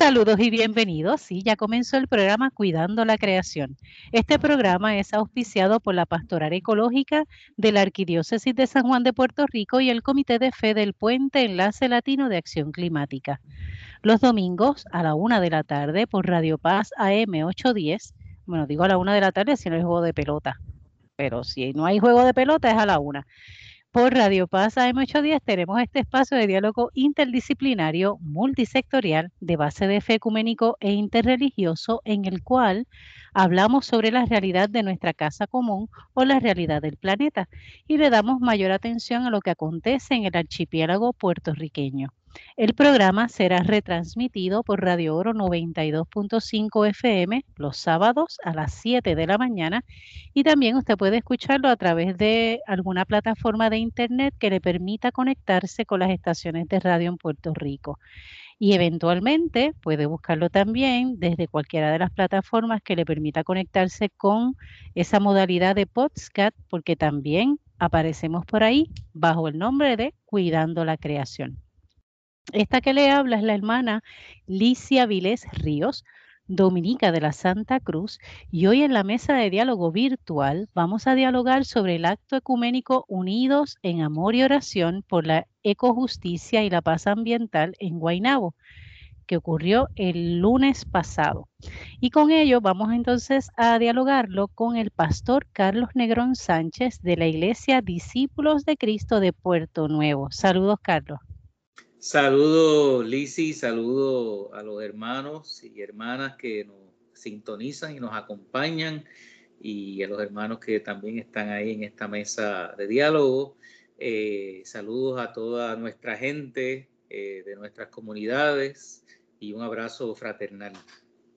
Saludos y bienvenidos. Sí, ya comenzó el programa Cuidando la Creación. Este programa es auspiciado por la Pastoral Ecológica de la Arquidiócesis de San Juan de Puerto Rico y el Comité de Fe del Puente Enlace Latino de Acción Climática. Los domingos a la una de la tarde por Radio Paz AM 810. Bueno, digo a la una de la tarde si no hay juego de pelota, pero si no hay juego de pelota es a la una. Por Radio Paz AM810 tenemos este espacio de diálogo interdisciplinario, multisectorial, de base de fe ecuménico e interreligioso, en el cual hablamos sobre la realidad de nuestra casa común o la realidad del planeta y le damos mayor atención a lo que acontece en el archipiélago puertorriqueño. El programa será retransmitido por Radio Oro 92.5 FM los sábados a las 7 de la mañana y también usted puede escucharlo a través de alguna plataforma de internet que le permita conectarse con las estaciones de radio en Puerto Rico. Y eventualmente puede buscarlo también desde cualquiera de las plataformas que le permita conectarse con esa modalidad de podcast, porque también aparecemos por ahí bajo el nombre de Cuidando la Creación. Esta que le habla es la hermana Licia Vilés Ríos, dominica de la Santa Cruz, y hoy en la mesa de diálogo virtual vamos a dialogar sobre el acto ecuménico Unidos en Amor y Oración por la Ecojusticia y la Paz Ambiental en Guaynabo, que ocurrió el lunes pasado. Y con ello vamos entonces a dialogarlo con el pastor Carlos Negrón Sánchez de la Iglesia Discípulos de Cristo de Puerto Nuevo. Saludos, Carlos. Saludo, Lisi, saludo a los hermanos y hermanas que nos sintonizan y nos acompañan y a los hermanos que también están ahí en esta mesa de diálogo. Eh, saludos a toda nuestra gente eh, de nuestras comunidades y un abrazo fraternal.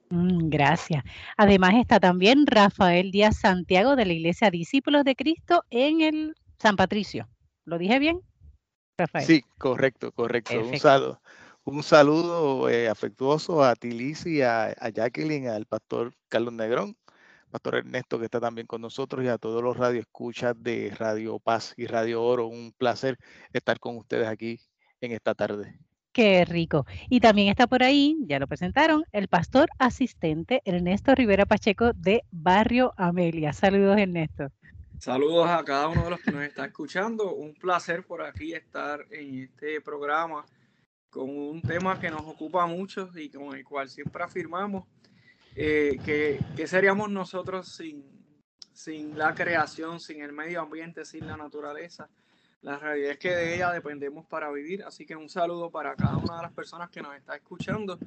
Mm, gracias. Además está también Rafael Díaz Santiago de la Iglesia Discípulos de Cristo en el San Patricio. ¿Lo dije bien? Sí, correcto, correcto. Un saludo, un saludo eh, afectuoso a Tilis y a, Jacqueline, al pastor Carlos Negrón, pastor Ernesto que está también con nosotros y a todos los radioescuchas de Radio Paz y Radio Oro. Un placer estar con ustedes aquí en esta tarde. Qué rico. Y también está por ahí, ya lo presentaron, el pastor asistente Ernesto Rivera Pacheco de Barrio Amelia. Saludos, Ernesto. Saludos a cada uno de los que nos está escuchando. Un placer por aquí estar en este programa con un tema que nos ocupa mucho y con el cual siempre afirmamos eh, que, seríamos nosotros sin, sin la creación, sin el medio ambiente, sin la naturaleza. La realidad es que de ella dependemos para vivir. Así que un saludo para cada una de las personas que nos está escuchando.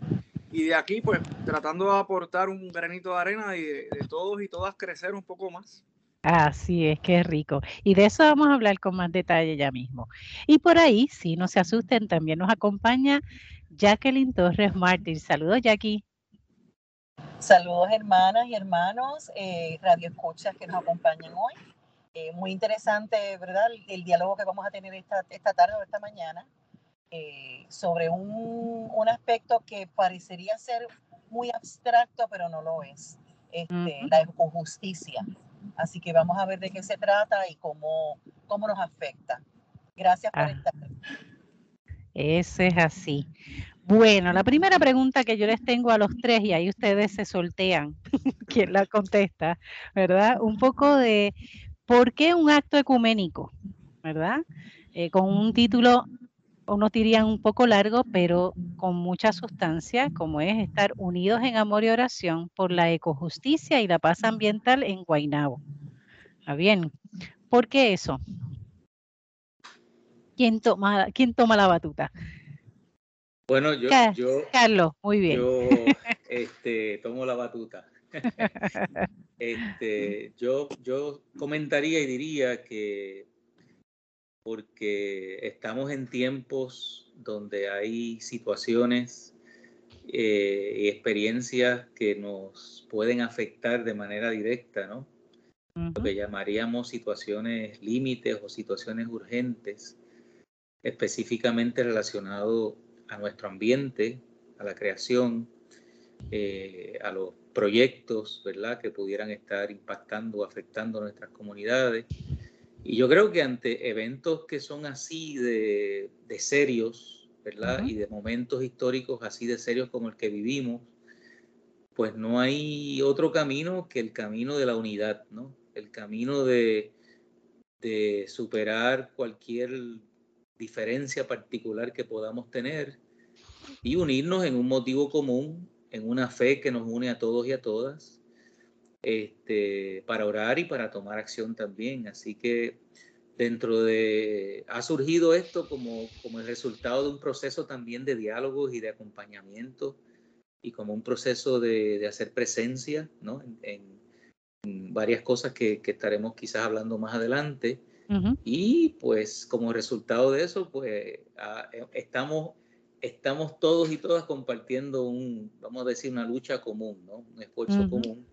Y de aquí, pues, tratando de aportar un granito de arena y de todos y todas crecer un poco más. Así es, que es rico. Y de eso vamos a hablar con más detalle ya mismo. Y por ahí, si no se asusten, también nos acompaña Jacqueline Torres Martín. Saludos, Jackie. Saludos, hermanas y hermanos, eh, radio escuchas que nos acompañan hoy. Eh, muy interesante, ¿verdad? El, diálogo que vamos a tener esta, esta tarde o esta mañana eh, sobre un, un, aspecto que parecería ser muy abstracto, pero no lo es. Este, La justicia. Así que vamos a ver de qué se trata y cómo, cómo nos afecta. Gracias por ah. estar. Eso es así. Bueno, la primera pregunta que yo les tengo a los tres, y ahí ustedes se soltean, quien la contesta, ¿verdad? Un poco de por qué un acto ecuménico, ¿verdad? Eh, con un título unos dirían un poco largo, pero con mucha sustancia, como es estar unidos en amor y oración por la ecojusticia y la paz ambiental en Guaynabo. ¿Está bien? ¿Por qué eso? ¿Quién toma, quién toma la batuta? Bueno, yo, yo Carlos, muy bien. Yo este, tomo la batuta. este, yo, yo comentaría y diría que porque estamos en tiempos donde hay situaciones eh, y experiencias que nos pueden afectar de manera directa, ¿no? Lo que llamaríamos situaciones límites o situaciones urgentes, específicamente relacionado a nuestro ambiente, a la creación, eh, a los proyectos, ¿verdad?, que pudieran estar impactando o afectando a nuestras comunidades y yo creo que ante eventos que son así de, serios, ¿verdad? Y de momentos históricos así de serios como el que vivimos, pues no hay otro camino que el camino de la unidad, ¿no? El camino de, de superar cualquier diferencia particular que podamos tener y unirnos en un motivo común, en una fe que nos une a todos y a todas, este, para orar y para tomar acción también. Así que dentro de, ha surgido esto como, como el resultado de un proceso también de diálogos y de acompañamiento y como un proceso de, de hacer presencia ¿no? en, varias cosas que, que, estaremos quizás hablando más adelante. Y pues como resultado de eso, pues ah, eh, estamos, estamos todos y todas compartiendo un, vamos a decir, una lucha común, ¿no? un esfuerzo común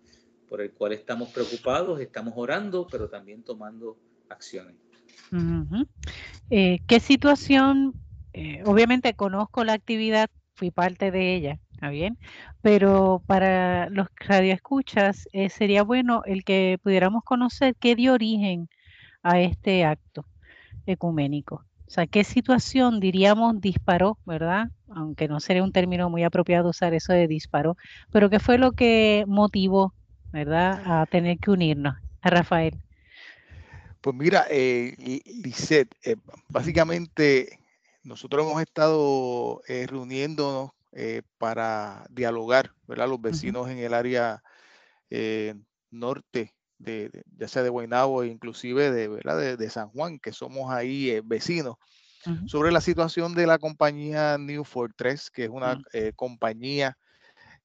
por el cual estamos preocupados, estamos orando, pero también tomando acciones. Eh, ¿Qué situación? Eh, obviamente conozco la actividad, fui parte de ella, ¿está bien? Pero para los radioescuchas eh, sería bueno el que pudiéramos conocer qué dio origen a este acto ecuménico. O sea, ¿qué situación diríamos disparó, verdad? Aunque no sería un término muy apropiado usar eso de disparó, pero qué fue lo que motivó, verdad, a tener que unirnos. A Rafael. Pues mira, eh, eh, básicamente nosotros hemos estado eh, reuniéndonos eh, para dialogar, ¿verdad? Los vecinos en el área norte, de, ya sea de Guaynabo e inclusive de, ¿verdad? De, San Juan, que somos ahí vecinos, sobre la situación de la compañía New Fortress, que es una compañía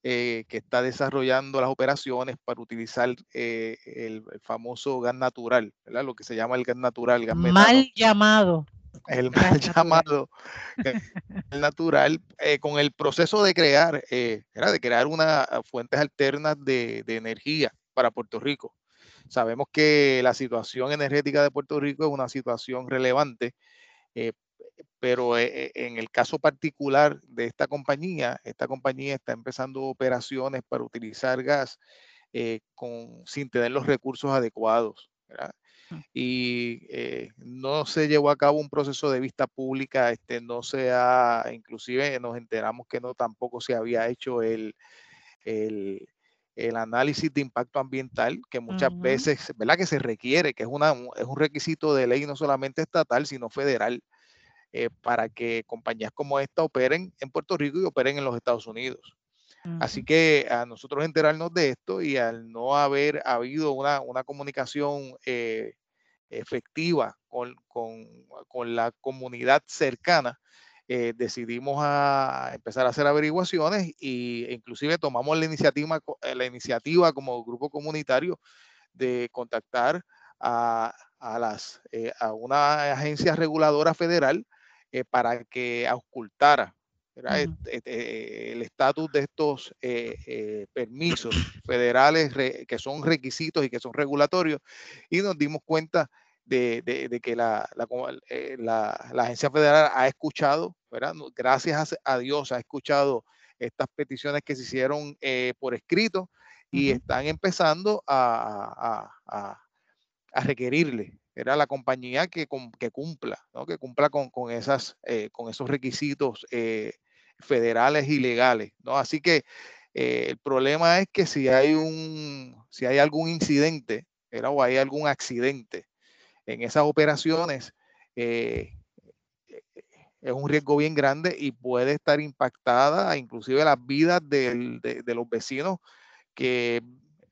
eh, que está desarrollando las operaciones para utilizar eh, el, famoso gas natural, ¿verdad? Lo que se llama el gas natural, gas Mal llamado. El mal llamado el natural, eh, con el proceso de crear, de crear unas fuentes alternas de, de energía para Puerto Rico. Sabemos que la situación energética de Puerto Rico es una situación relevante, eh, eh, en el caso particular de esta compañía, esta compañía está empezando operaciones para utilizar gas eh, con, sin tener los recursos adecuados. Mm. Y no se llevó a cabo un proceso de vista pública, este, no se ha, inclusive nos enteramos que no tampoco se había hecho el, el, el análisis de impacto ambiental que muchas veces, ¿verdad? Que se requiere, que es, una, es un requisito de ley no solamente estatal, sino federal eh, para que compañías como esta operen en Puerto Rico y operen en los Estados Unidos. Así que a nosotros enterarnos de esto y al no haber habido una, una comunicación eh, efectiva con, con, con, la comunidad cercana, eh, decidimos a empezar a hacer averiguaciones e inclusive tomamos la iniciativa, la iniciativa como grupo comunitario de contactar a, a, las, a una agencia reguladora federal eh, para que auscultara el estatus de estos eh, eh, permisos federales que son requisitos y que son regulatorios y nos dimos cuenta de, que la, la, agencia federal ha escuchado, gracias a, Dios ha escuchado estas peticiones que se hicieron por escrito y están empezando a, a, a requerirle era la compañía que, cumpla, ¿no? que cumpla con, con esas, eh, con esos requisitos eh, federales y legales. ¿no? Así que eh, el problema es que si hay, un, si hay algún incidente ¿era? o hay algún accidente en esas operaciones, es un riesgo bien grande y puede estar impactada inclusive las vidas de, de los vecinos que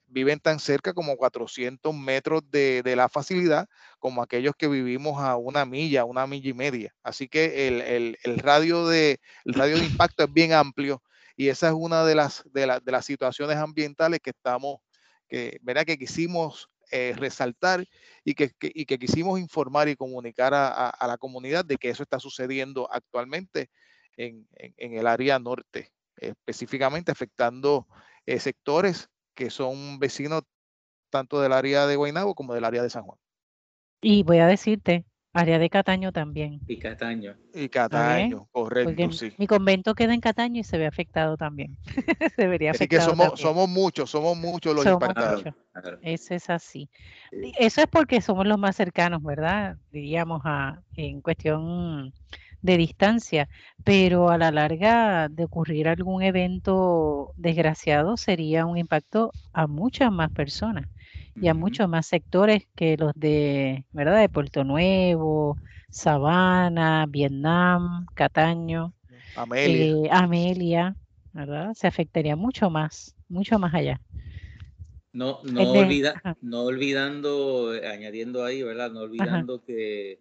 viven tan cerca como 400 metros de, la facilidad como aquellos que vivimos a una milla, una milla y media. Así que el, radio, de, radio de impacto es bien amplio y esa es una de las, de, las situaciones ambientales que estamos, que, ¿verdad? que quisimos eh, resaltar y que, que, quisimos informar y comunicar a, la comunidad de que eso está sucediendo actualmente en, el área norte, específicamente afectando eh, sectores que son vecinos tanto del área de Guaynabo como del área de San Juan. Y voy a decirte, área de Cataño también. Y Cataño. Y Cataño, correcto, sí. Mi convento queda en Cataño y se ve afectado también. Debería Así que somos, somos muchos, somos muchos los impactados. Eso es así. Eso es porque somos los más cercanos, ¿verdad? Diríamos a, en cuestión de distancia, pero a la larga de ocurrir algún evento desgraciado sería un impacto a muchas más personas y a muchos más sectores que los de, ¿verdad? De Puerto Nuevo, Sabana, Vietnam, Cataño, Amelia. Eh, Amelia, ¿verdad? Se afectaría mucho más, mucho más allá. No, no, olvida, no olvidando, eh, añadiendo ahí, ¿verdad? No olvidando que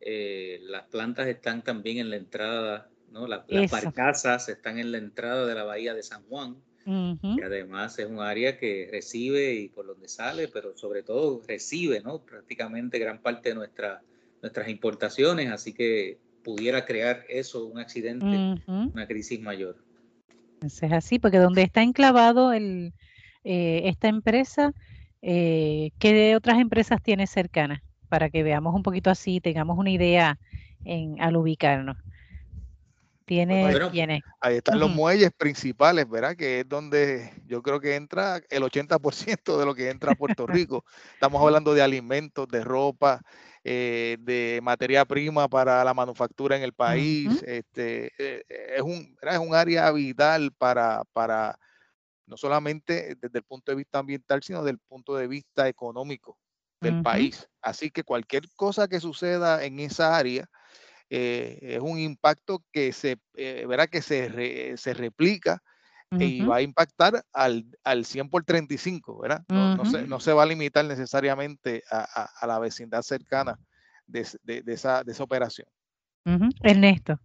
eh, las plantas están también en la entrada, ¿no? las barcazas están en la entrada de la bahía de San Juan, que además es un área que recibe y por donde sale, pero sobre todo recibe, ¿no? Prácticamente gran parte de nuestra, nuestras importaciones, así que pudiera crear eso, un accidente, una crisis mayor. Eso es así, porque donde está enclavado el, eh, esta empresa, eh, ¿qué otras empresas tiene cercanas? Para que veamos un poquito así, tengamos una idea en, al ubicarnos. Tiene, tiene. Ahí están los muelles principales, ¿verdad? Que es donde yo creo que entra el 80% de lo que entra a Puerto Rico. Estamos hablando de alimentos, de ropa, eh, de materia prima para la manufactura en el país. este, es, un, es un área vital para, para no solamente desde el punto de vista ambiental, sino desde el punto de vista económico del país. Así que cualquier cosa que suceda en esa área eh, es un impacto que se, eh, verá que se, se replica y va a impactar al, al 100 por 35, ¿verdad? No, se, no se, va a limitar necesariamente a, la vecindad cercana de, de, esa, de esa operación. Ernesto.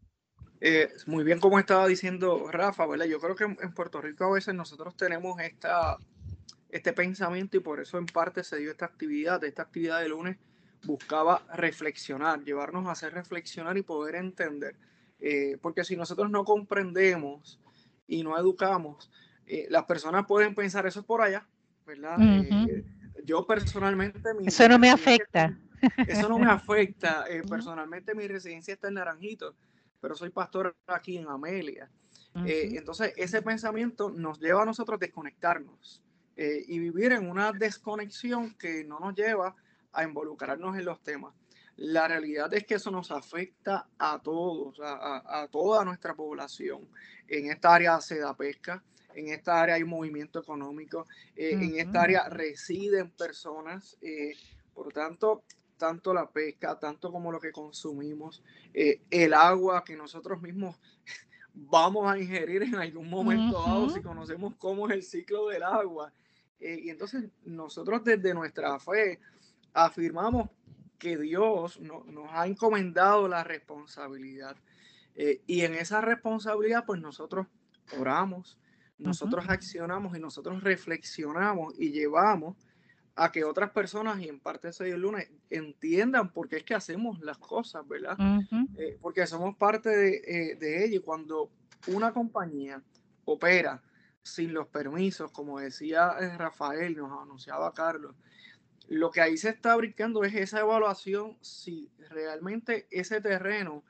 Eh, muy bien como estaba diciendo Rafa, ¿verdad? Yo creo que en, Puerto Rico a veces nosotros tenemos esta, este pensamiento y por eso en parte se dio esta actividad. Esta actividad de lunes buscaba reflexionar, llevarnos a hacer reflexionar y poder entender. Eh, porque si nosotros no comprendemos y no educamos, eh, las personas pueden pensar eso es por allá, ¿verdad? yo personalmente... eso no me afecta. Eso no me afecta. personalmente mi residencia está en Naranjito pero soy pastor aquí en Amelia. Eh, entonces, ese pensamiento nos lleva a nosotros a desconectarnos eh, y vivir en una desconexión que no nos lleva a involucrarnos en los temas. La realidad es que eso nos afecta a todos, a, toda nuestra población. En esta área se da pesca, en esta área hay movimiento económico, eh, en esta área residen personas. por tanto, tanto la pesca, tanto como lo que consumimos, eh, el agua que nosotros mismos vamos a ingerir en algún momento dado, si conocemos cómo es el ciclo del agua. Eh, y entonces nosotros desde nuestra fe afirmamos que Dios nos ha encomendado la responsabilidad. Eh, y en esa responsabilidad, pues nosotros oramos, nosotros accionamos y nosotros reflexionamos y llevamos a que otras personas, y en parte ese el lunes, entiendan por qué es que hacemos las cosas, ¿verdad? Eh, porque somos parte de, de ella y cuando una compañía opera sin los permisos, como decía eh, Rafael, nos anunciaba Carlos, lo que ahí se está brincando es esa evaluación si realmente ese terreno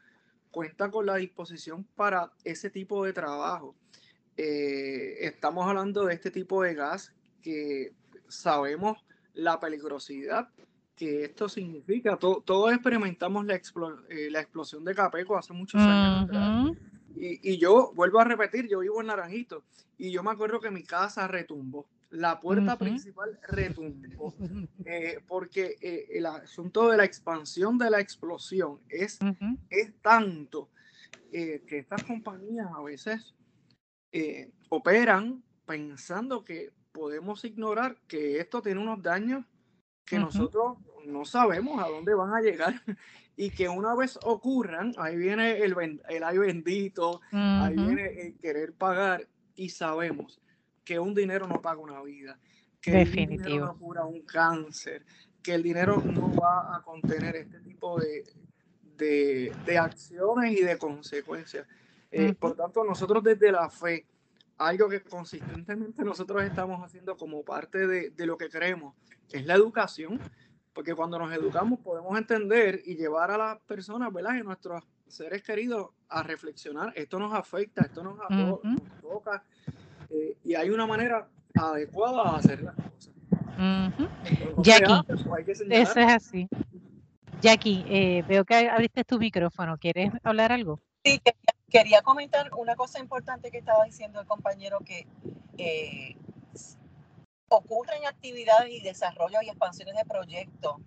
cuenta con la disposición para ese tipo de trabajo. estamos hablando de este tipo de gas que sabemos la peligrosidad que esto significa. todos experimentamos la, eh, la, explosión de Capeco hace muchos años y, yo vuelvo a repetir, yo vivo en Naranjito y yo me acuerdo que mi casa retumbó. La puerta principal retumbó. Eh, porque eh, el asunto de la expansión de la explosión es, es tanto que estas compañías a veces operan pensando que podemos ignorar que esto tiene unos daños que nosotros no sabemos a dónde van a llegar y que una vez ocurran, ahí viene el, el ay bendito, ahí viene el querer pagar y sabemos que un dinero no paga una vida, que el dinero no cura un cáncer, que el dinero no va a contener este tipo de, de, acciones y de consecuencias. Eh, por tanto, nosotros desde la fe algo que consistentemente nosotros estamos haciendo como parte de, lo que creemos es la educación, porque cuando nos educamos podemos entender y llevar a las personas, ¿verdad? Y nuestros seres queridos a reflexionar, esto nos afecta, esto nos, toca, eh, y hay una manera adecuada de hacer las cosas. Jackie, eso es así. Jackie, eh, veo que abriste tu micrófono. ¿Quieres hablar algo? Sí, quería, comentar una cosa importante que estaba diciendo el compañero, que eh, ocurren actividades y desarrollos y expansiones de proyectos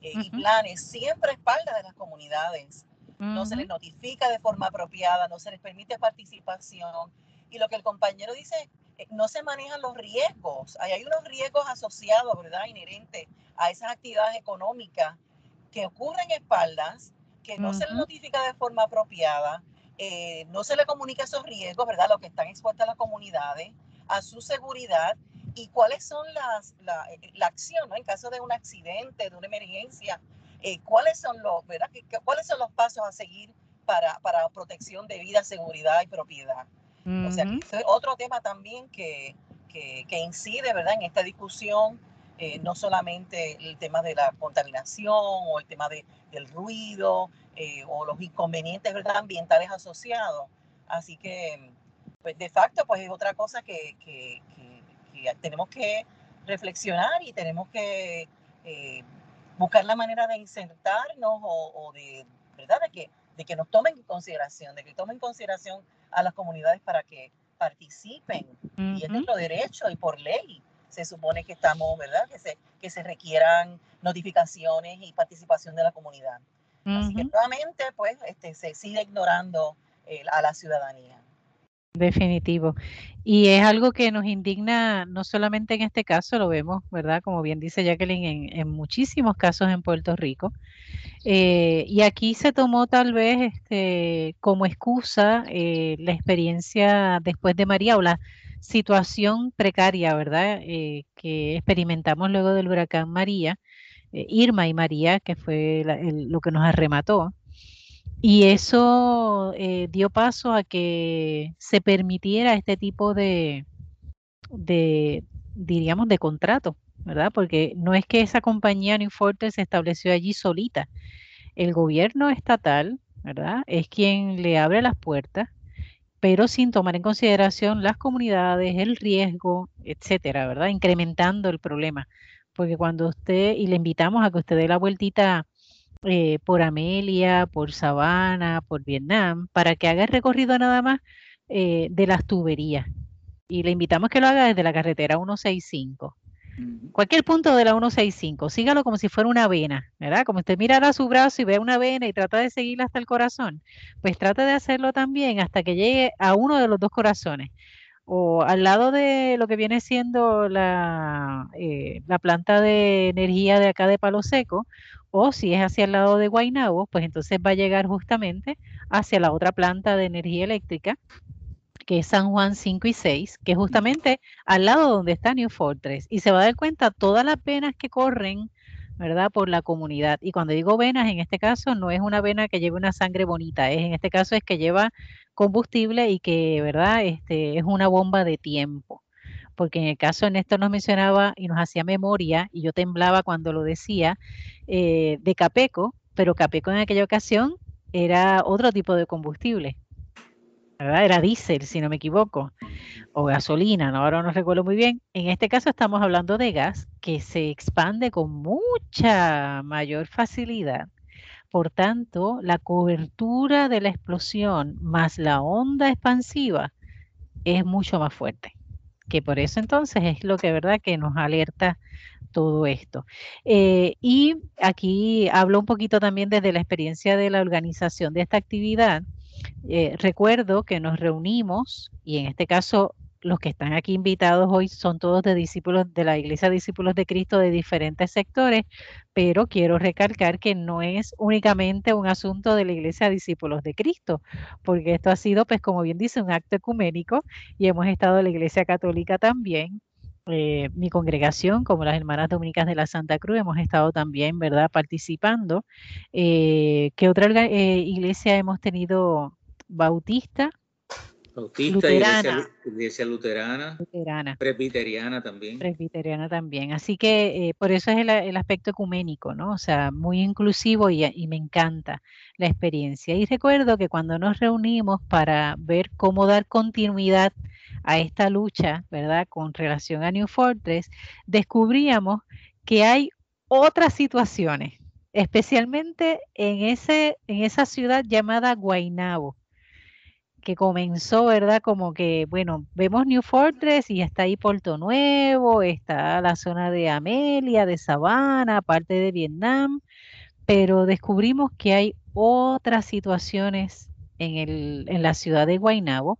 eh, y planes siempre a espaldas de las comunidades. No se les notifica de forma apropiada, no se les permite participación. Y lo que el compañero dice, eh, no se manejan los riesgos. Hay, hay unos riesgos asociados, ¿verdad? Inherentes a esas actividades económicas que ocurren en espaldas, que no se les notifica de forma apropiada, eh, no se le comunica esos riesgos, ¿verdad? Lo que están expuestas las comunidades, a su seguridad y cuáles son las, la, eh, la acción, ¿no? En caso de un accidente, de una emergencia, eh, cuáles son los, ¿verdad? ¿Cuáles son los pasos a seguir para, para protección de vida, seguridad y propiedad? O sea, es otro tema también que, que, que, incide, ¿verdad? En esta discusión, eh, no solamente el tema de la contaminación o el tema de, del ruido o los inconvenientes, ¿verdad? Ambientales asociados. Así que, pues de facto, pues es otra cosa que, que tenemos que reflexionar y tenemos que eh, buscar la manera de insertarnos o, de, ¿verdad? De que, de que nos tomen en consideración, de que tomen en consideración a las comunidades para que participen. Y es nuestro derecho y por ley se supone que estamos, ¿verdad? Que se, que se requieran notificaciones y participación de la comunidad. Así que nuevamente, pues, este, se sigue ignorando eh, a la ciudadanía. Definitivo. Y es algo que nos indigna, no solamente en este caso, lo vemos, ¿verdad? Como bien dice Jacqueline, en, muchísimos casos en Puerto Rico. Eh, y aquí se tomó tal vez este, como excusa eh, la experiencia después de María o la situación precaria, ¿verdad? Eh, que experimentamos luego del huracán María, Irma y María, que fue lo que nos arremató. Y eso eh, dio paso a que se permitiera este tipo de, de, diríamos, de contrato, ¿verdad? Porque no es que esa compañía New Fortress se estableció allí solita. El gobierno estatal, ¿verdad? Es quien le abre las puertas, pero sin tomar en consideración las comunidades, el riesgo, etcétera, ¿verdad? Incrementando el problema. Porque cuando usted, y le invitamos a que usted dé la vueltita eh, por Amelia, por Sabana, por Vietnam, para que haga el recorrido nada más eh, de las tuberías. Y le invitamos que lo haga desde la carretera 165. Cualquier punto de la 165, sígalo como si fuera una vena, ¿verdad? Como usted mirara su brazo y ve una vena y trata de seguirla hasta el corazón, pues trate de hacerlo también hasta que llegue a uno de los dos corazones o al lado de lo que viene siendo la, eh, la planta de energía de acá de Palo Seco, o si es hacia el lado de Guaynabo, pues entonces va a llegar justamente hacia la otra planta de energía eléctrica, que es San Juan 5 y 6, que es justamente al lado donde está New Fortress. Y se va a dar cuenta todas las venas que corren, ¿verdad? Por la comunidad. Y cuando digo venas, en este caso no es una vena que lleve una sangre bonita, es, en este caso es que lleva combustible y que, ¿verdad? Este, es una bomba de tiempo porque en el caso de Néstor nos mencionaba y nos hacía memoria, y yo temblaba cuando lo decía, eh, de Capeco, pero Capeco en aquella ocasión era otro tipo de combustible. ¿verdad? Era diésel, si no me equivoco, o gasolina, ¿no? ahora no recuerdo muy bien. En este caso estamos hablando de gas que se expande con mucha mayor facilidad. Por tanto, la cobertura de la explosión más la onda expansiva es mucho más fuerte que por eso entonces es lo que verdad que nos alerta todo esto. Eh, y aquí hablo un poquito también desde la experiencia de la organización de esta actividad. Eh, recuerdo que nos reunimos y en este caso los que están aquí invitados hoy son todos de discípulos de la Iglesia Discípulos de Cristo de diferentes sectores, pero quiero recalcar que no es únicamente un asunto de la Iglesia Discípulos de Cristo, porque esto ha sido, pues como bien dice, un acto ecuménico y hemos estado en la Iglesia Católica también. Eh, mi congregación, como las hermanas dominicas de la Santa Cruz, hemos estado también, ¿verdad?, participando. Eh, ¿Qué otra eh, iglesia hemos tenido? Bautista, Bautista, luterana. Iglesia, luterana, presbiteriana también. Presbiteriana también. Así que eh, por eso es el, aspecto ecuménico, ¿no? O sea, muy inclusivo y, y, me encanta la experiencia. Y recuerdo que cuando nos reunimos para ver cómo dar continuidad a esta lucha, ¿verdad? Con relación a New Fortress, descubríamos que hay otras situaciones especialmente en, ese, en esa ciudad llamada Guaynabo, que comenzó, ¿verdad? Como que, bueno, vemos New Fortress y está ahí Puerto Nuevo, está la zona de Amelia, de Sabana, parte de Vietnam, pero descubrimos que hay otras situaciones en, el, en la ciudad de Guaynabo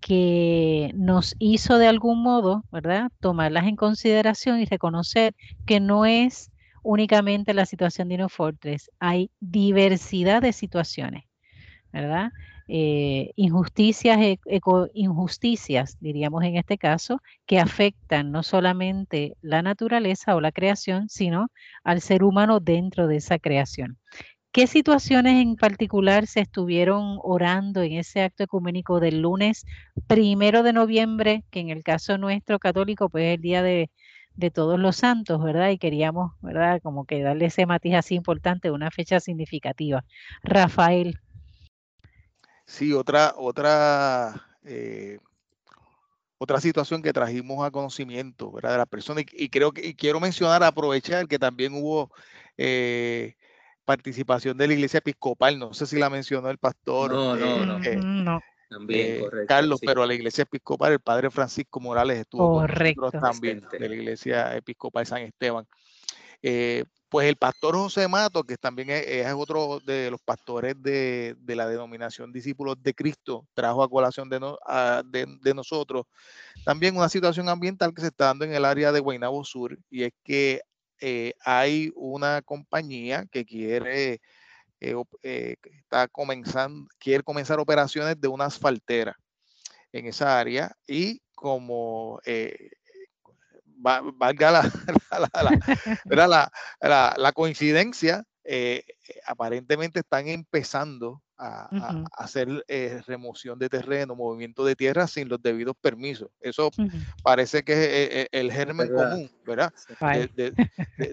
que nos hizo de algún modo, ¿verdad?, tomarlas en consideración y reconocer que no es únicamente la situación de Fortress, hay diversidad de situaciones, ¿verdad? Eh, injusticias, injusticias, diríamos en este caso, que afectan no solamente la naturaleza o la creación, sino al ser humano dentro de esa creación. ¿Qué situaciones en particular se estuvieron orando en ese acto ecuménico del lunes primero de noviembre, que en el caso nuestro católico, pues es el día de, de todos los santos, ¿verdad? Y queríamos, ¿verdad? Como que darle ese matiz así importante, una fecha significativa. Rafael. Sí, otra, otra, eh, otra situación que trajimos a conocimiento, ¿verdad? De la persona, y, creo que quiero mencionar, aprovechar que también hubo eh, participación de la iglesia episcopal, no sé si la mencionó el pastor. No, no, no. Eh, no. También, eh, Carlos, pero la iglesia episcopal, el padre Francisco Morales estuvo correcto. también de la iglesia episcopal San Esteban. Eh, pues el pastor José Mato, que también es, otro de los pastores de, la denominación discípulos de Cristo, trajo a colación de, de, nosotros también una situación ambiental que se está dando en el área de Guaynabo Sur, y es que eh, hay una compañía que quiere eh, eh, está comenzando, quiere comenzar operaciones de una asfaltera en esa área y como valga la, la, coincidencia, aparentemente están empezando a, hacer eh, remoción de terreno, movimiento de tierra sin los debidos permisos. Eso parece que es eh, eh, el, germen común, ¿verdad? De,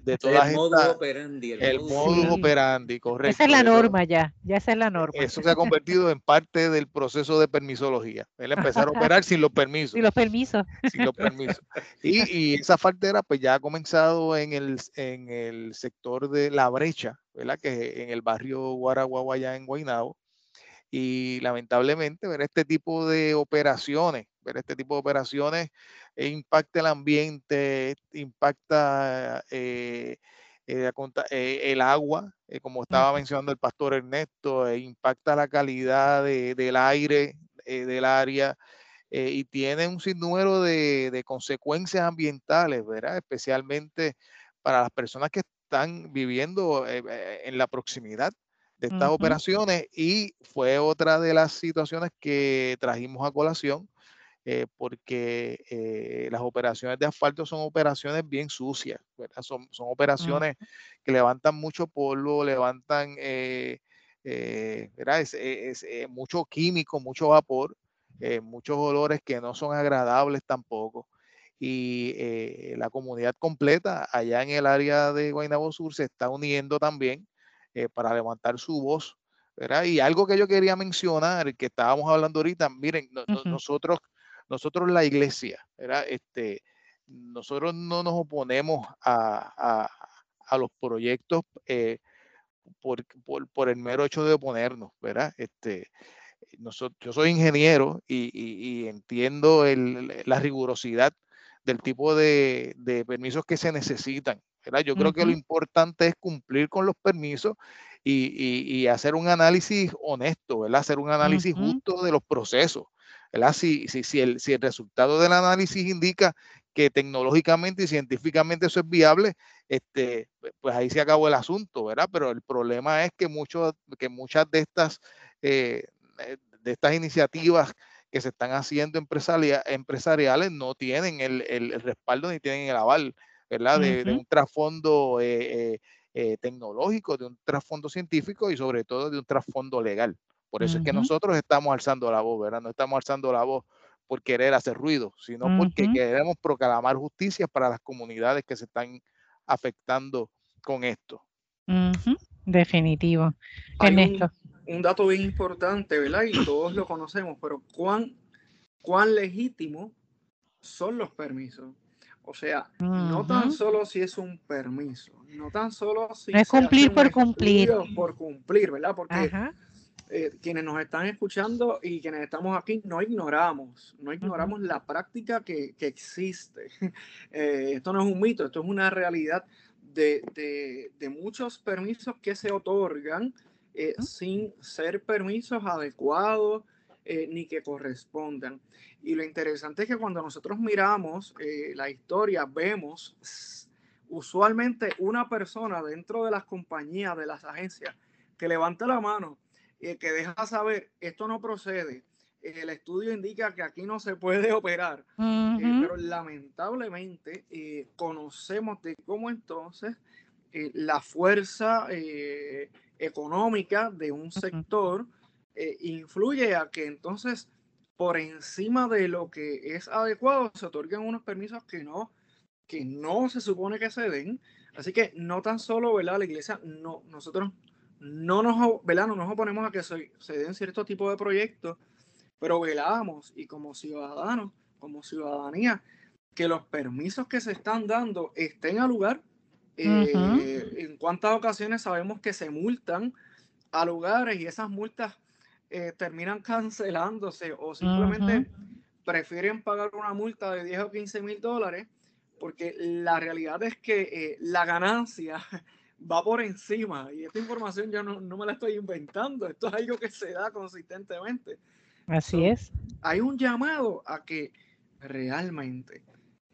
de, el modus operandi. El, modus operandi, correcto. Esa es la norma ya, ya esa es la norma. Eso se ha convertido en parte del proceso de permisología. Él empezar a operar sin los permisos. Sin los permisos. Sin los permisos. Y, y esa faltera pues ya ha comenzado en el, en el sector de la brecha, ¿verdad? Que en el barrio Guaraguaguayá en Guaynabo. Y lamentablemente ver este tipo de operaciones, ver este tipo de operaciones eh, impacta el ambiente, impacta eh, eh, el agua, como estaba mencionando el pastor Ernesto, impacta la calidad del aire del área y tiene un sinnúmero de, de consecuencias ambientales, ¿verdad? Especialmente para las personas que están viviendo eh, eh, en la proximidad de estas operaciones y fue otra de las situaciones que trajimos a colación eh, porque las operaciones de asfalto son operaciones bien sucias, Son, son operaciones que levantan mucho polvo, levantan mucho químico, mucho vapor, muchos olores que no son agradables tampoco y eh, la comunidad completa allá en el área de Guaynabo Sur se está uniendo también eh, para levantar su voz. ¿verdad? Y algo que yo quería mencionar, que estábamos hablando ahorita, miren, nosotros, nosotros la iglesia, ¿verdad? Este, nosotros no nos oponemos a, los proyectos eh, por, por, el mero hecho de oponernos, ¿verdad? Este, nosotros, yo soy ingeniero y, entiendo la rigurosidad del tipo de, permisos que se necesitan. ¿verdad? Yo creo que lo importante es cumplir con los permisos y, hacer un análisis honesto, ¿verdad? hacer un análisis justo de los procesos. ¿verdad? Si, si, si, el, si el resultado del análisis indica que tecnológicamente y científicamente eso es viable, este, pues ahí se acabó el asunto, ¿verdad? Pero el problema es que, mucho, que muchas de estas, eh, eh, de estas iniciativas que se están haciendo empresariales no tienen el, respaldo ni tienen el aval, ¿verdad? De, un trasfondo eh, eh, eh, tecnológico, de un trasfondo científico y sobre todo de un trasfondo legal. Por eso es que nosotros estamos alzando la voz, ¿verdad? No estamos alzando la voz por querer hacer ruido, sino porque queremos proclamar justicia para las comunidades que se están afectando con esto. Definitivo un dato bien importante, ¿verdad? Y todos lo conocemos, pero ¿cuán, cuán legítimo son los permisos? O sea, no tan solo si es un permiso, no tan solo si... es cumplir por cumplir. Por cumplir, ¿verdad? Porque eh, quienes nos están escuchando y quienes estamos aquí no ignoramos, no ignoramos la práctica que, existe. Eh, esto no es un mito, esto es una realidad de, muchos permisos que se otorgan eh, sin ser permisos adecuados ni que correspondan. Y lo interesante es que cuando nosotros miramos la historia, vemos usualmente una persona dentro de las compañías, de las agencias, que levanta la mano y que deja saber, esto no procede, el estudio indica que aquí no se puede operar, eh, pero lamentablemente eh, conocemos de cómo entonces eh, la fuerza económica de un sector influye a que entonces por encima de lo que es adecuado se otorguen unos permisos que no, que no se supone que se den. Así que no tan solo, ¿verdad? La iglesia, no, nosotros no nos, ¿verdad? nos oponemos a que se, den cierto tipo de proyectos, pero velamos y como ciudadanos, como ciudadanía, que los permisos que se están dando estén al lugar. Eh, en cuántas ocasiones sabemos que se multan a lugares y esas multas eh, terminan cancelándose o simplemente prefieren pagar una multa de 10 o 15 mil dólares porque la realidad es que eh, la ganancia va por encima. Y esta información yo no, me la estoy inventando, esto es algo que se da consistentemente. Así es. Hay un llamado a que realmente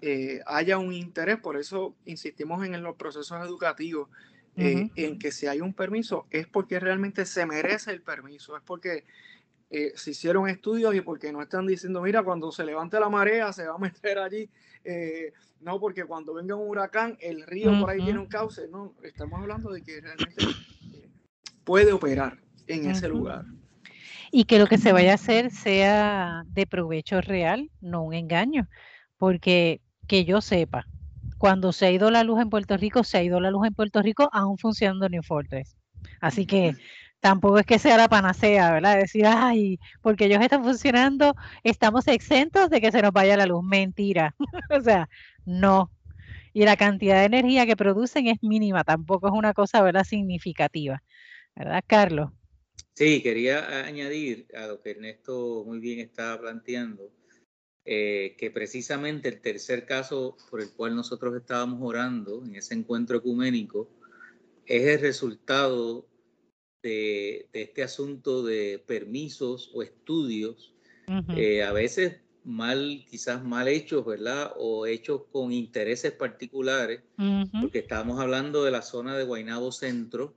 eh, haya un interés, por eso insistimos en, los procesos educativos, eh, en que si hay un permiso es porque realmente se merece el permiso, es porque eh, se hicieron estudios y porque no están diciendo, mira, cuando se levante la marea se va a meter allí no porque cuando venga un huracán el río por ahí tiene un cauce, no, estamos hablando de que realmente puede operar en ese lugar. Y que lo que se vaya a hacer sea de provecho real, no un engaño, porque que yo sepa, cuando se ha ido la luz en Puerto Rico, se ha ido la luz en Puerto Rico aún funcionando New Fortress. Así que tampoco es que sea la panacea, ¿verdad? Decir, ay, porque ellos están funcionando, estamos exentos de que se nos vaya la luz. Mentira. o sea, no. Y la cantidad de energía que producen es mínima, tampoco es una cosa, ¿verdad? Significativa. ¿Verdad, Carlos? Sí, quería añadir a lo que Ernesto muy bien estaba planteando, eh, que precisamente el tercer caso por el cual nosotros estábamos orando en ese encuentro ecuménico es el resultado de, este asunto de permisos o estudios, eh, a veces mal, quizás mal hechos, ¿verdad? O hechos con intereses particulares, porque estábamos hablando de la zona de Guaynabo Centro,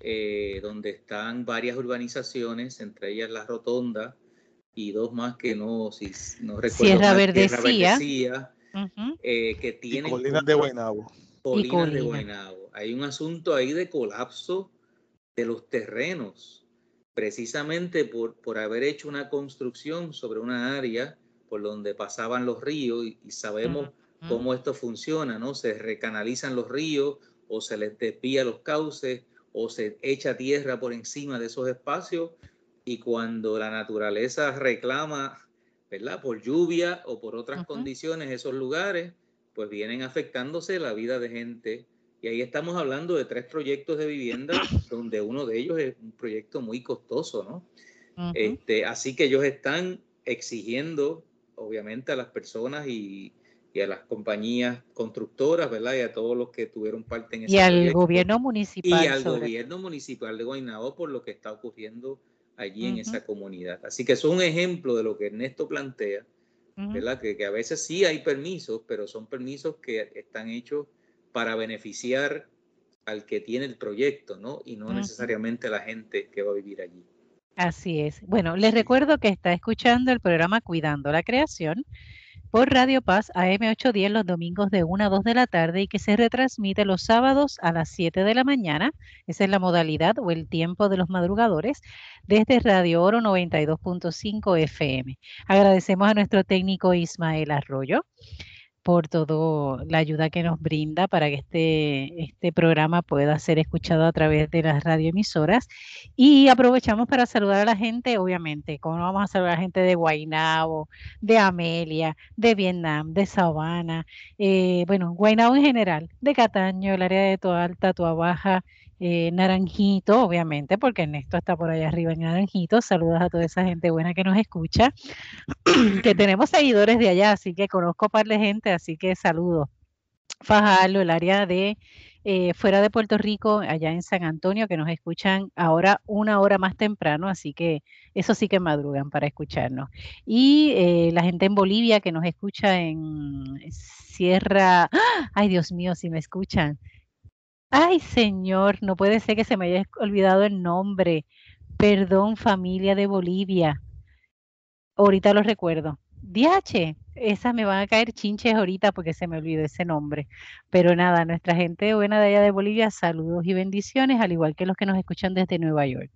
eh, donde están varias urbanizaciones, entre ellas La Rotonda y dos más que no, si no recuerdo. Sierra Verdecía. Eh, que tienen... colinas de Guaynabo. Colinas de Guaynabo. Hay un asunto ahí de colapso de los terrenos, precisamente por, por haber hecho una construcción sobre una área por donde pasaban los ríos y, sabemos cómo esto funciona, ¿no? Se recanalizan los ríos o se les desvía los cauces o se echa tierra por encima de esos espacios y cuando la naturaleza reclama, ¿verdad? Por lluvia o por otras condiciones esos lugares, pues vienen afectándose la vida de gente y ahí estamos hablando de tres proyectos de vivienda, donde uno de ellos es un proyecto muy costoso, ¿no? este, así que ellos están exigiendo, obviamente, a las personas y, a las compañías constructoras, ¿verdad? Y a todos los que tuvieron parte en ese Y al gobierno municipal. Y al gobierno municipal de Guaynabo por lo que está ocurriendo allí en esa comunidad. Así que es un ejemplo de lo que Ernesto plantea, ¿verdad? Que, que, a veces sí hay permisos, pero son permisos que están hechos para beneficiar al que tiene el proyecto, ¿no? Y no necesariamente a la gente que va a vivir allí. Así es. Bueno, les recuerdo que está escuchando el programa Cuidando la Creación por Radio Paz AM810 los domingos de 1 a 2 de la tarde y que se retransmite los sábados a las 7 de la mañana. Esa es la modalidad o el tiempo de los madrugadores desde Radio Oro 92.5 FM. Agradecemos a nuestro técnico Ismael Arroyo. Por toda la ayuda que nos brinda para que este, este programa pueda ser escuchado a través de las radioemisoras. Y aprovechamos para saludar a la gente, obviamente, como vamos a saludar a la gente de Guaynabo, de Amelia, de Vietnam, de Sabana, eh, bueno, Guaynabo en general, de Cataño, el área de Toa Alta, Toa Baja, eh, Naranjito, obviamente, porque Ernesto está por allá arriba en Naranjito. Saludos a toda esa gente buena que nos escucha, que tenemos seguidores de allá, así que conozco par de gente, así que saludos. Fajardo, el área de eh, fuera de Puerto Rico, allá en San Antonio, que nos escuchan ahora una hora más temprano, así que eso sí que madrugan para escucharnos. Y eh, la gente en Bolivia que nos escucha en Sierra, ¡Ah! ay Dios mío, si me escuchan, Ay, señor, no puede ser que se me haya olvidado el nombre. Perdón, familia de Bolivia. Ahorita lo recuerdo. DH, esas me van a caer chinches ahorita porque se me olvidó ese nombre. Pero nada, nuestra gente buena de allá de Bolivia, saludos y bendiciones, al igual que los que nos escuchan desde Nueva York.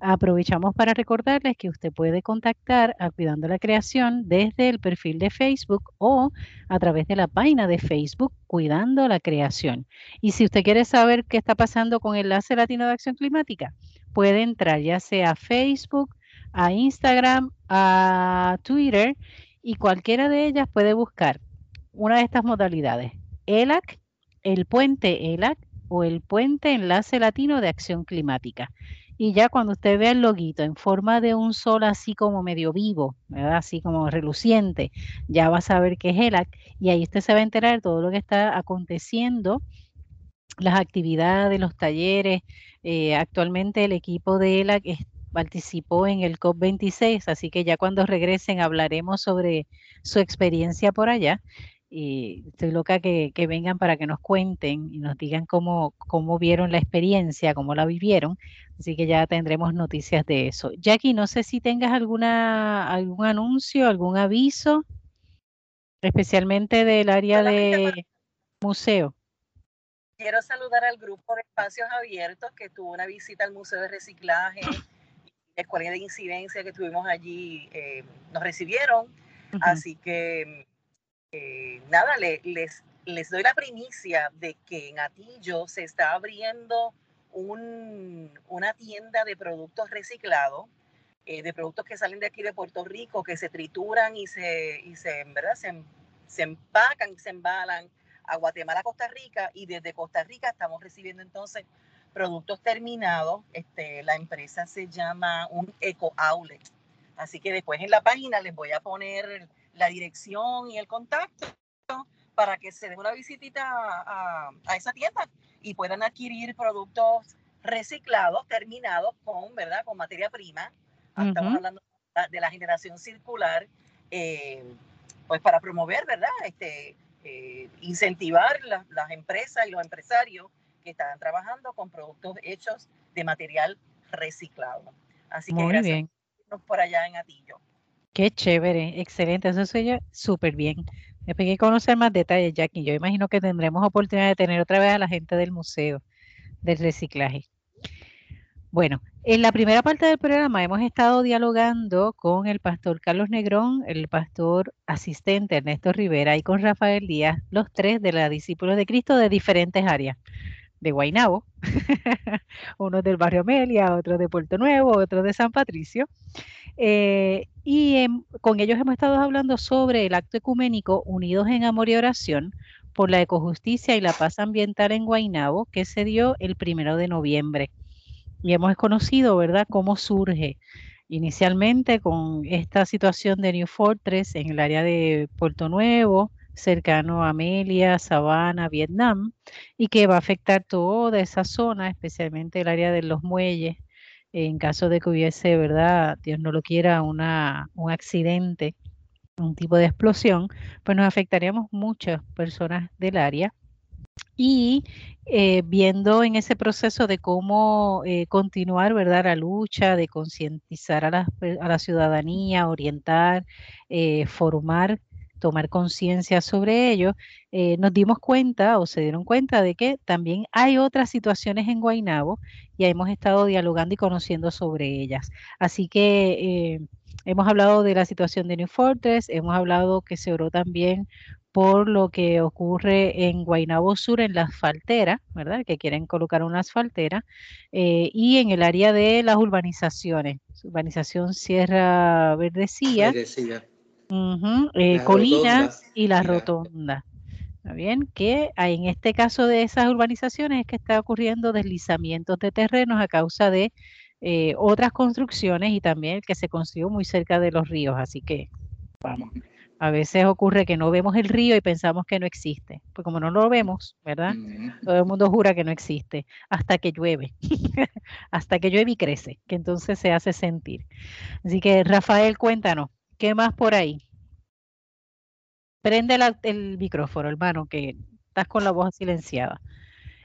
Aprovechamos para recordarles que usted puede contactar a Cuidando la Creación desde el perfil de Facebook o a través de la página de Facebook Cuidando la Creación. Y si usted quiere saber qué está pasando con el Enlace Latino de Acción Climática, puede entrar ya sea a Facebook, a Instagram, a Twitter y cualquiera de ellas puede buscar una de estas modalidades, ELAC, el puente ELAC o el puente Enlace Latino de Acción Climática. Y ya cuando usted vea el loguito en forma de un sol así como medio vivo, ¿verdad? así como reluciente, ya va a saber que es ELAC y ahí usted se va a enterar de todo lo que está aconteciendo, las actividades, los talleres. Eh, actualmente el equipo de ELAC está participó en el COP26, así que ya cuando regresen hablaremos sobre su experiencia por allá. Y estoy loca que, vengan para que nos cuenten y nos digan cómo, cómo vieron la experiencia, cómo la vivieron. Así que ya tendremos noticias de eso. Jackie, no sé si tengas alguna, algún anuncio, algún aviso, especialmente del área de museo. Quiero saludar al grupo de espacios abiertos que tuvo una visita al Museo de Reciclaje escuela de incidencia que tuvimos allí eh, nos recibieron. Así que, eh, nada, les, les doy la primicia de que en Atillo se está abriendo un, una tienda de productos reciclados, eh, de productos que salen de aquí de Puerto Rico, que se trituran y se, y se, ¿verdad? se, se empacan, se embalan a Guatemala, Costa Rica, y desde Costa Rica estamos recibiendo entonces productos terminados. Este, la empresa se llama un Eco Outlet. Así que después en la página les voy a poner la dirección y el contacto para que se den una visitita a, esa tienda y puedan adquirir productos reciclados, terminados con, ¿verdad? Con materia prima. Estamos hablando de la generación circular, eh, pues para promover, ¿verdad? Este, eh, incentivar las empresas y los empresarios que están trabajando con productos hechos de material reciclado. Así que Muy bien. por allá en Atillo. Qué chévere, excelente, eso se súper bien. Me que conocer más detalles, Jackie. Yo imagino que tendremos oportunidad de tener otra vez a la gente del museo del reciclaje. Bueno, en la primera parte del programa hemos estado dialogando con el pastor Carlos Negrón, el pastor asistente Ernesto Rivera y con Rafael Díaz, los tres de la discípulos de Cristo de diferentes áreas de Guainabo, uno del barrio Amelia, otro de Puerto Nuevo, otro de San Patricio. Eh, y con ellos hemos estado hablando sobre el acto ecuménico Unidos en Amor y Oración por la Ecojusticia y la Paz Ambiental en Guainabo, que se dio el primero de noviembre. Y hemos conocido, ¿verdad?, cómo surge inicialmente con esta situación de New Fortress en el área de Puerto Nuevo, cercano a Amelia, Sabana, Vietnam, y que va a afectar toda esa zona, especialmente el área de los muelles, en caso de que hubiese, ¿verdad? Dios no lo quiera, una, un accidente, un tipo de explosión, pues nos afectaríamos muchas personas del área. Y eh, viendo en ese proceso de cómo eh, continuar, ¿verdad? La lucha, de concientizar a la, a la ciudadanía, orientar, eh, formar tomar conciencia sobre ello, eh, nos dimos cuenta o se dieron cuenta de que también hay otras situaciones en Guaynabo y hemos estado dialogando y conociendo sobre ellas. Así que hemos hablado de la situación de New Fortress, hemos hablado que se oró también por lo que ocurre en Guaynabo Sur, en la asfaltera, ¿verdad? Que quieren colocar una asfaltera, eh, y en el área de las urbanizaciones, urbanización Sierra Verdecilla, eh, Colinas y la Rotonda. ¿Está bien? Que en este caso de esas urbanizaciones es que está ocurriendo deslizamientos de terrenos a causa de eh, otras construcciones y también que se construyó muy cerca de los ríos. Así que vamos. A veces ocurre que no vemos el río y pensamos que no existe. Pues como no lo vemos, ¿verdad? Todo el mundo jura que no existe hasta que llueve. hasta que llueve y crece, que entonces se hace sentir. Así que Rafael, cuéntanos, ¿qué más por ahí? Prende el micrófono, hermano, que estás con la voz silenciada.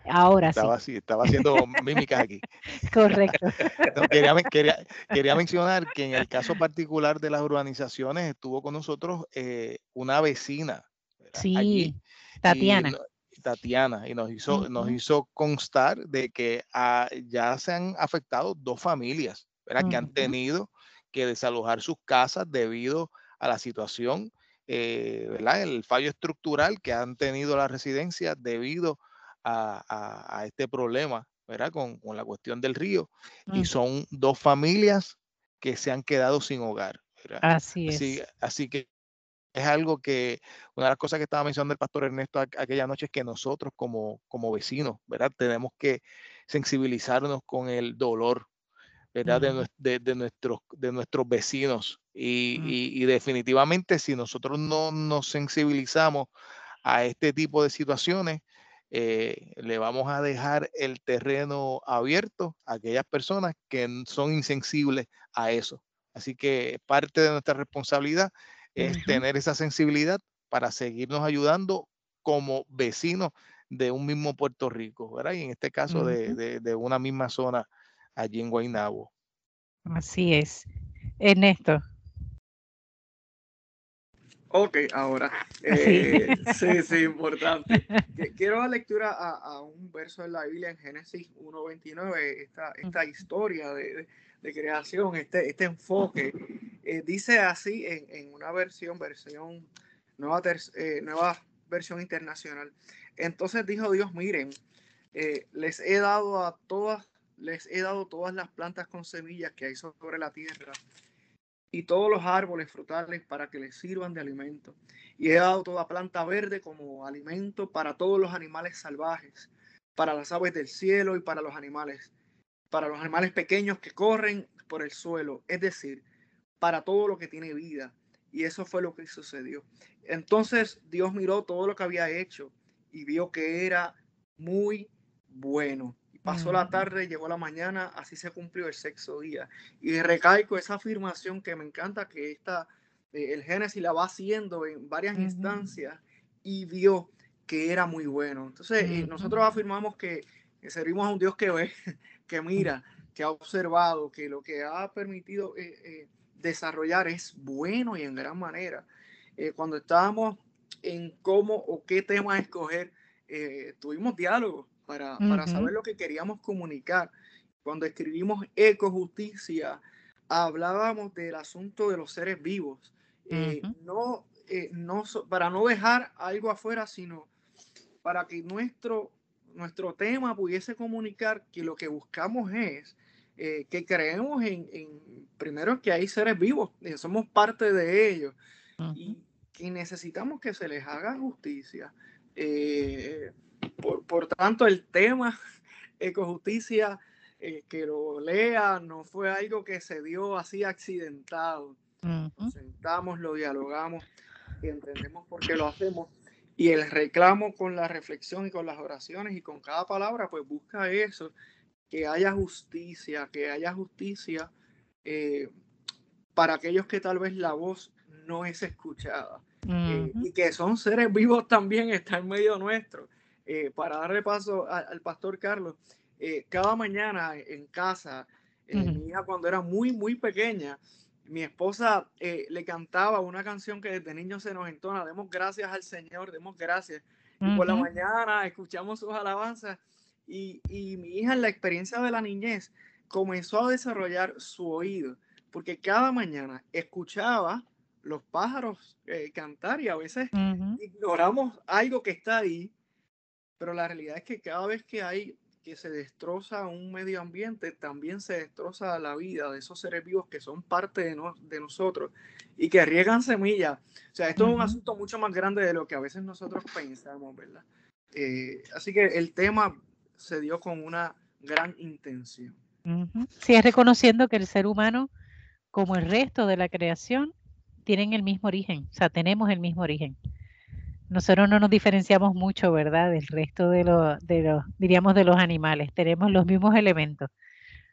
Ahora estaba, sí. Estaba haciendo mímicas aquí. Correcto. quería, mencionar que en el caso particular de las urbanizaciones estuvo con nosotros eh, una vecina. Sí, Tatiana. Y, Tatiana, y nos hizo, nos hizo constar de que ah, ya se han afectado dos familias, ¿verdad? que han tenido que desalojar sus casas debido a la situación, eh, ¿verdad? el fallo estructural que han tenido las residencias debido a, este problema, ¿verdad? Con, la cuestión del río. Y son dos familias que se han quedado sin hogar. Así es. Así, que es algo que, una de las cosas que estaba mencionando el pastor Ernesto aquella noche es que nosotros como, como vecinos, ¿verdad? Tenemos que sensibilizarnos con el dolor, ¿verdad? de, nuestros, de nuestros vecinos. Y, y, definitivamente si nosotros no nos sensibilizamos a este tipo de situaciones, eh, le vamos a dejar el terreno abierto a aquellas personas que son insensibles a eso. Así que parte de nuestra responsabilidad es tener esa sensibilidad para seguirnos ayudando como vecinos de un mismo Puerto Rico, ¿verdad? Y en este caso de, de, una misma zona allí en Guaynabo. Así es. Ernesto. Ok, ahora. Eh, sí, sí, importante. Quiero dar lectura a, un verso de la Biblia en Génesis 1.29, esta, esta historia de, creación, este, este enfoque. Eh, dice así en, una versión, versión nueva, eh, nueva versión internacional. Entonces dijo Dios, miren, les he dado a todas, les he dado todas las plantas con semillas que hay sobre la tierra y todos los árboles frutales para que les sirvan de alimento. Y he dado toda planta verde como alimento para todos los animales salvajes, para las aves del cielo y para los animales, para los animales pequeños que corren por el suelo, es decir, para todo lo que tiene vida. Y eso fue lo que sucedió. Entonces Dios miró todo lo que había hecho y vio que era muy bueno. Pasó la tarde, llegó la mañana, así se cumplió el sexto día. Y recaigo esa afirmación que me encanta, que esta, eh, el Génesis la va haciendo en varias instancias y vio que era muy bueno. Entonces, eh, nosotros afirmamos que, servimos a un Dios que ve, que mira, que ha observado, que lo que ha permitido eh, desarrollar es bueno y en gran manera. cuando estábamos en cómo o qué tema escoger, tuvimos diálogo para, saber lo que queríamos comunicar. Cuando escribimos Ecojusticia, hablábamos del asunto de los seres vivos. Eh, no, eh, no para no dejar algo afuera, sino para que nuestro, nuestro tema pudiese comunicar que lo que buscamos es eh, que creemos en, en, primero, que hay seres vivos, somos parte de ellos, y que necesitamos que se les haga justicia. Por, tanto, el tema ecojusticia, eh, que lo lea, no fue algo que se dio así accidentado. Nos sentamos, lo dialogamos y entendemos por qué lo hacemos. Y el reclamo con la reflexión y con las oraciones y con cada palabra, pues busca eso, que haya justicia, que haya justicia eh, para aquellos que tal vez la voz no es escuchada. Eh, y que son seres vivos también, está en medio nuestro. Eh, para darle paso al pastor Carlos, eh, cada mañana en casa, eh, mi hija cuando era muy, muy pequeña, mi esposa eh, le cantaba una canción que desde niño se nos entona, demos gracias al Señor, demos gracias. Y por la mañana escuchamos sus alabanzas y, y, mi hija en la experiencia de la niñez comenzó a desarrollar su oído, porque cada mañana escuchaba los pájaros eh, cantar y a veces ignoramos algo que está ahí, pero la realidad es que cada vez que hay que se destroza un medio ambiente, también se destroza la vida de esos seres vivos que son parte de, de nosotros y que riegan semillas. O sea, esto es un asunto mucho más grande de lo que a veces nosotros pensamos, ¿verdad? Eh, así que el tema se dio con una gran intención. Sí, es reconociendo que el ser humano, como el resto de la creación, tienen el mismo origen, o sea, tenemos el mismo origen nosotros no nos diferenciamos mucho, ¿verdad?, del resto de los, de los, diríamos, de los animales. Tenemos los mismos elementos.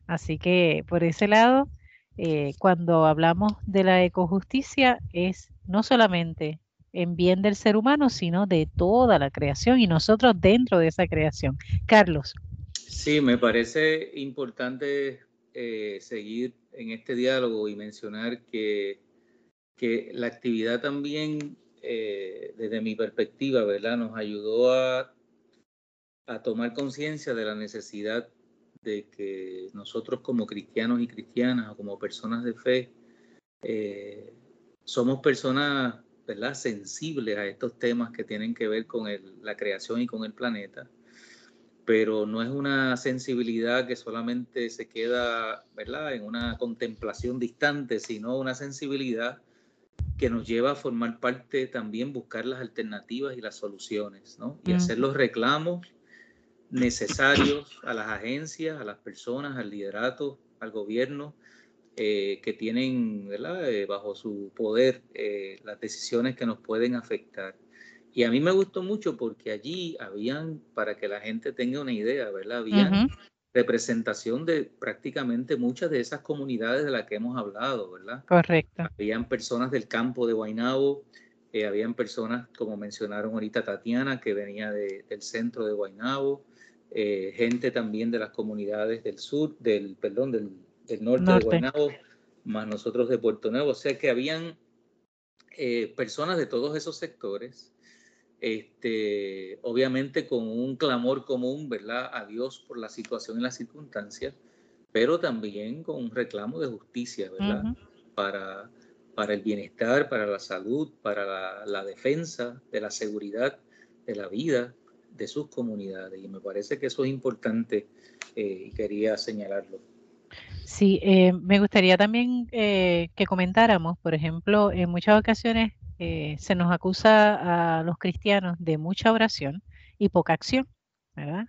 Así que por ese lado, eh, cuando hablamos de la ecojusticia, es no solamente en bien del ser humano, sino de toda la creación y nosotros dentro de esa creación. Carlos. Sí, me parece importante eh, seguir en este diálogo y mencionar que, que la actividad también eh, desde mi perspectiva, ¿verdad? Nos ayudó a, tomar conciencia de la necesidad de que nosotros como cristianos y cristianas o como personas de fe eh, somos personas ¿verdad? sensibles a estos temas que tienen que ver con la creación y con el planeta, pero no es una sensibilidad que solamente se queda ¿verdad? en una contemplación distante, sino una sensibilidad que nos lleva a formar parte también, buscar las alternativas y las soluciones, ¿no? Y hacer los reclamos necesarios a las agencias, a las personas, al liderato, al gobierno, eh, que tienen ¿verdad? Eh, bajo su poder eh, las decisiones que nos pueden afectar. Y a mí me gustó mucho porque allí habían, para que la gente tenga una idea, ¿verdad? Habían representación de prácticamente muchas de esas comunidades de las que hemos hablado, ¿verdad? Correcto. Habían personas del campo de Guaynabo, eh, habían personas, como mencionaron ahorita Tatiana, que venía del centro de Guaynabo, eh, gente también de las comunidades del sur, del, perdón, del, norte, de Guaynabo, más nosotros de Puerto Nuevo. O sea que habían eh, personas de todos esos sectores este, obviamente con un clamor común, ¿verdad? A Dios por la situación y las circunstancias, pero también con un reclamo de justicia, ¿verdad? para, para el bienestar, para la salud, para la, defensa de la seguridad de la vida de sus comunidades. Y me parece que eso es importante eh, y quería señalarlo. Sí, eh, me gustaría también eh, que comentáramos, por ejemplo, en muchas ocasiones eh, se nos acusa a los cristianos de mucha oración y poca acción, ¿verdad?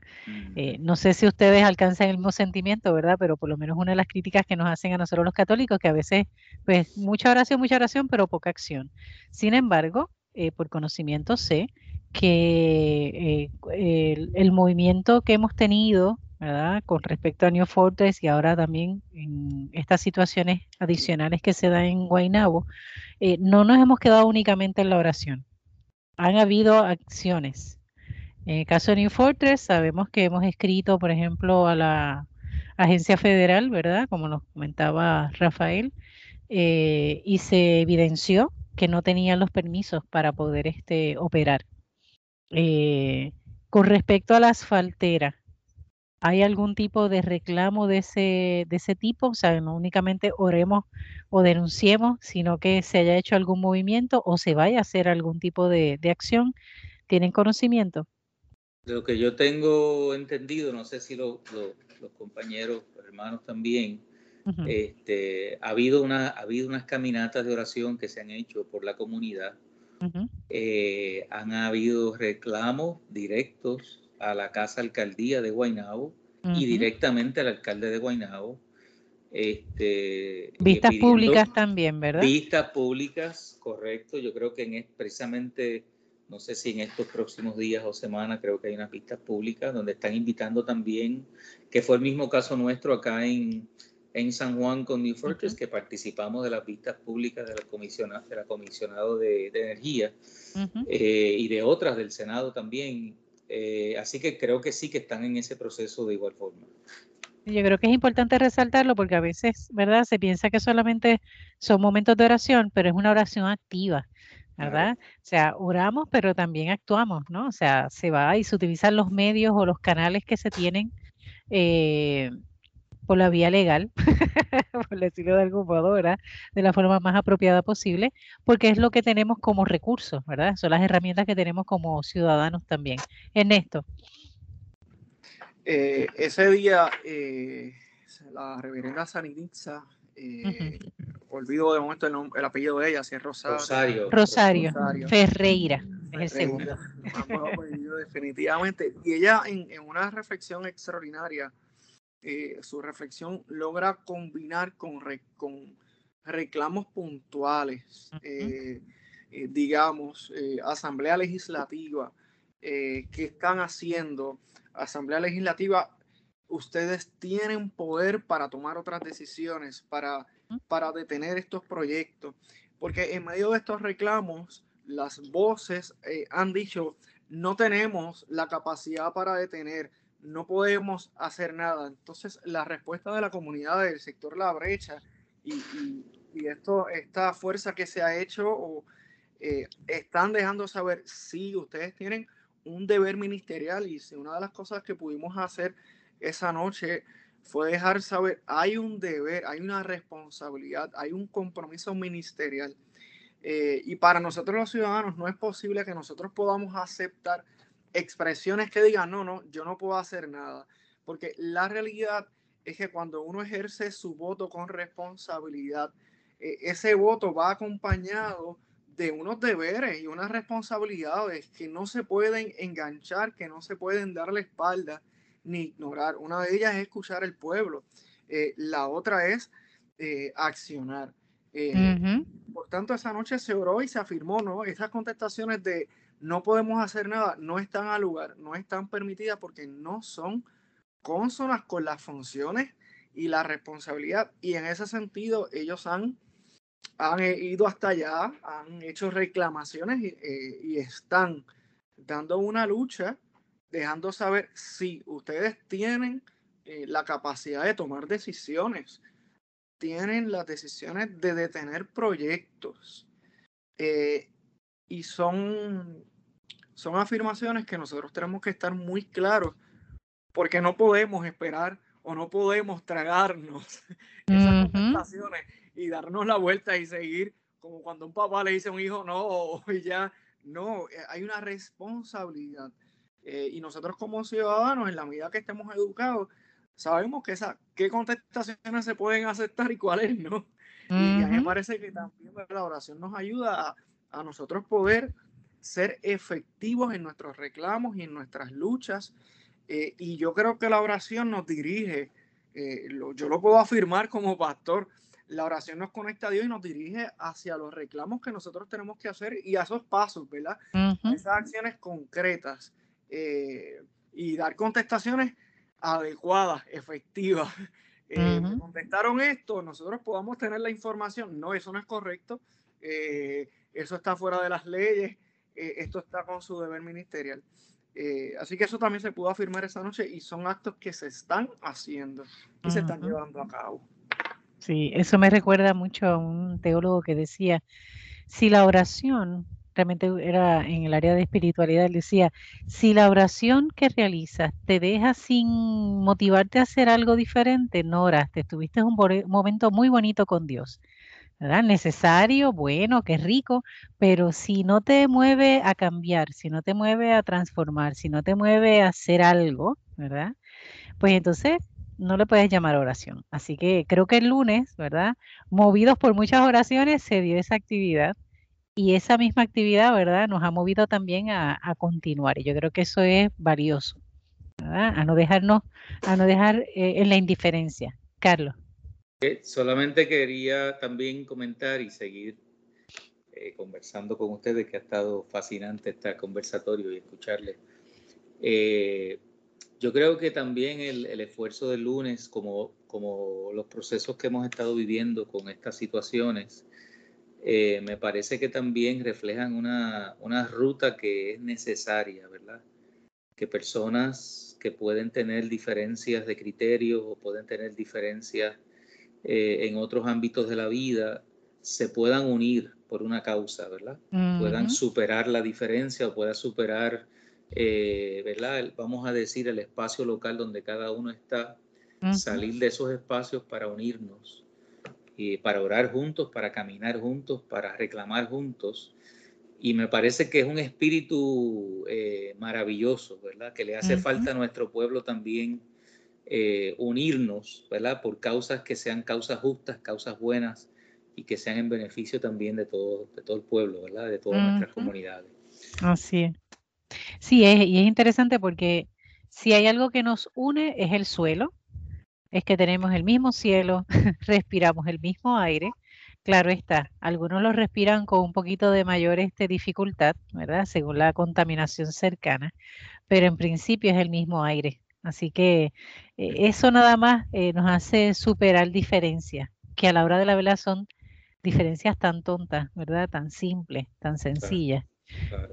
Eh, no sé si ustedes alcanzan el mismo sentimiento, ¿verdad? Pero por lo menos una de las críticas que nos hacen a nosotros los católicos, que a veces, pues, mucha oración, mucha oración, pero poca acción. Sin embargo, eh, por conocimiento sé que el, movimiento que hemos tenido con respecto a New Fortress y ahora también en estas situaciones adicionales que se dan en Guaynabo, eh, no nos hemos quedado únicamente en la oración. Han habido acciones. En el caso de New Fortress, sabemos que hemos escrito, por ejemplo, a la agencia federal, ¿verdad? Como nos comentaba Rafael, eh, y se evidenció que no tenían los permisos para poder este, operar. Eh, con respecto a la asfaltera, ¿Hay algún tipo de reclamo de ese, de ese tipo? O sea, no únicamente oremos o denunciemos, sino que se haya hecho algún movimiento o se vaya a hacer algún tipo de, acción. ¿Tienen conocimiento? De lo que yo tengo entendido, no sé si los compañeros, hermanos también, este, ha, habido una, ha habido unas caminatas de oración que se han hecho por la comunidad. Eh, han habido reclamos directos a la Casa Alcaldía de Guaynabo y directamente al alcalde de Guaynabo. Este, eh, vistas públicas también, ¿verdad? Vistas públicas, correcto. Yo creo que en precisamente, no sé si en estos próximos días o semanas, creo que hay unas vistas públicas donde están invitando también, que fue el mismo caso nuestro acá en, en San Juan con New Fortress, que participamos de las vistas públicas de la, comisiona, de la comisionado de, energía eh, y de otras del Senado también. Eh, así que creo que sí que están en ese proceso de igual forma. Yo creo que es importante resaltarlo porque a veces, ¿verdad? Se piensa que solamente son momentos de oración, pero es una oración activa, ¿verdad? O sea, oramos, pero también actuamos, ¿no? O sea, se va y se utilizan los medios o los canales que se tienen eh, por la vía legal, por decirlo de algún modo, ¿verdad? De la forma más apropiada posible, porque es lo que tenemos como recursos, ¿verdad? Son las herramientas que tenemos como ciudadanos también. Ernesto. Eh, ese día, eh, la reverenda Sanitza, eh, olvido de momento el, apellido de ella, si es Rosario. Rosario. Ferreira, es el segundo. definitivamente. Y ella en, una reflexión extraordinaria, su reflexión logra combinar con, con reclamos puntuales, digamos, asamblea legislativa, que están haciendo Asamblea Legislativa, ustedes tienen poder para tomar otras decisiones, para, para detener estos proyectos, porque en medio de estos reclamos, las voces eh, han dicho, no tenemos la capacidad para detener, no podemos hacer nada. Entonces, la respuesta de la comunidad del sector La Brecha y, esto, esta fuerza que se ha hecho, eh, están dejando saber, si ustedes tienen un deber ministerial y una de las cosas que pudimos hacer esa noche fue dejar saber, hay un deber, hay una responsabilidad, hay un compromiso ministerial. Eh, y para nosotros los ciudadanos no es posible que nosotros podamos aceptar expresiones que digan, no, no, yo no puedo hacer nada. Porque la realidad es que cuando uno ejerce su voto con responsabilidad, eh, ese voto va acompañado de unos deberes y unas responsabilidades que no se pueden enganchar, que no se pueden dar la espalda ni ignorar. Una de ellas es escuchar al pueblo, eh, la otra es eh, accionar. Por tanto, esa noche se oró y se afirmó, ¿no? Estas contestaciones de no podemos hacer nada no están al lugar, no están permitidas porque no son consonas con las funciones y la responsabilidad. Y en ese sentido, ellos han han ido hasta allá, han hecho reclamaciones eh, y, están dando una lucha, dejando saber si ustedes tienen eh, la capacidad de tomar decisiones, tienen las decisiones de detener proyectos. Eh, y son, son afirmaciones que nosotros tenemos que estar muy claros, porque no podemos esperar o no podemos tragarnos esas contestaciones y darnos la vuelta y seguir como cuando un papá le dice a un hijo no y ya no eh, hay una responsabilidad eh, y nosotros como ciudadanos en la medida que estemos educados sabemos que esa qué contestaciones se pueden aceptar y cuáles no. Y a mí me parece que también la oración nos ayuda a, nosotros poder ser efectivos en nuestros reclamos y en nuestras luchas eh, y yo creo que la oración nos dirige yo lo puedo afirmar como pastor la oración nos conecta a Dios y nos dirige hacia los reclamos que nosotros tenemos que hacer y a esos pasos, ¿verdad? Esas acciones concretas eh, y dar contestaciones adecuadas, efectivas. Eh, contestaron esto, nosotros podamos tener la información. No, eso no es correcto. Eh, eso está fuera de las leyes. esto está con su deber ministerial. así que eso también se pudo afirmar esa noche y son actos que se están haciendo y se están llevando a cabo. Sí, eso me recuerda mucho a un teólogo que decía, si la oración, realmente era en el área de espiritualidad, decía, si la oración que realizas te deja sin motivarte a hacer algo diferente, no oraste, tuviste un momento muy bonito con Dios. ¿Verdad? Necesario, bueno, qué rico, pero si no te mueve a cambiar, si no te mueve a transformar, si no te mueve a hacer algo, ¿verdad? Pues entonces no le puedes llamar oración. Así que creo que el lunes, ¿verdad? Movidos por muchas oraciones, se dio esa actividad y esa misma actividad, ¿verdad? Nos ha movido también a, continuar. Y yo creo que eso es valioso, ¿verdad? A no dejarnos, a no dejar eh, en la indiferencia. Carlos. Eh, solamente quería también comentar y seguir eh, conversando con ustedes, que ha estado fascinante este conversatorio y escucharle. Yo creo que también el, esfuerzo del lunes, como, como los procesos que hemos estado viviendo con estas situaciones, eh, me parece que también reflejan una, ruta que es necesaria, ¿verdad? que personas que pueden tener diferencias de criterios o pueden tener diferencias eh, en otros ámbitos de la vida se puedan unir por una causa, ¿verdad? Puedan superar la diferencia o puedan superar, eh, ¿verdad? Vamos a decir, el espacio local donde cada uno está, salir de esos espacios para unirnos y para orar juntos, para caminar juntos, para reclamar juntos. Y me parece que es un espíritu eh, maravilloso, ¿verdad? Que le hace falta a nuestro pueblo también eh, unirnos, ¿verdad? Por causas que sean causas justas, causas buenas, y que sean en beneficio también de todo, de todo el pueblo, ¿verdad? De todas nuestras comunidades. Así es. Sí, es, y es interesante porque si hay algo que nos une es el suelo, es que tenemos el mismo cielo, respiramos el mismo aire. Claro está, algunos lo respiran con un poquito de mayor este, dificultad, ¿verdad? Según la contaminación cercana, pero en principio es el mismo aire. Así que eh, eso nada más eh, nos hace superar diferencias, que a la hora de la vela son diferencias tan tontas, ¿verdad? Tan simples, tan sencillas,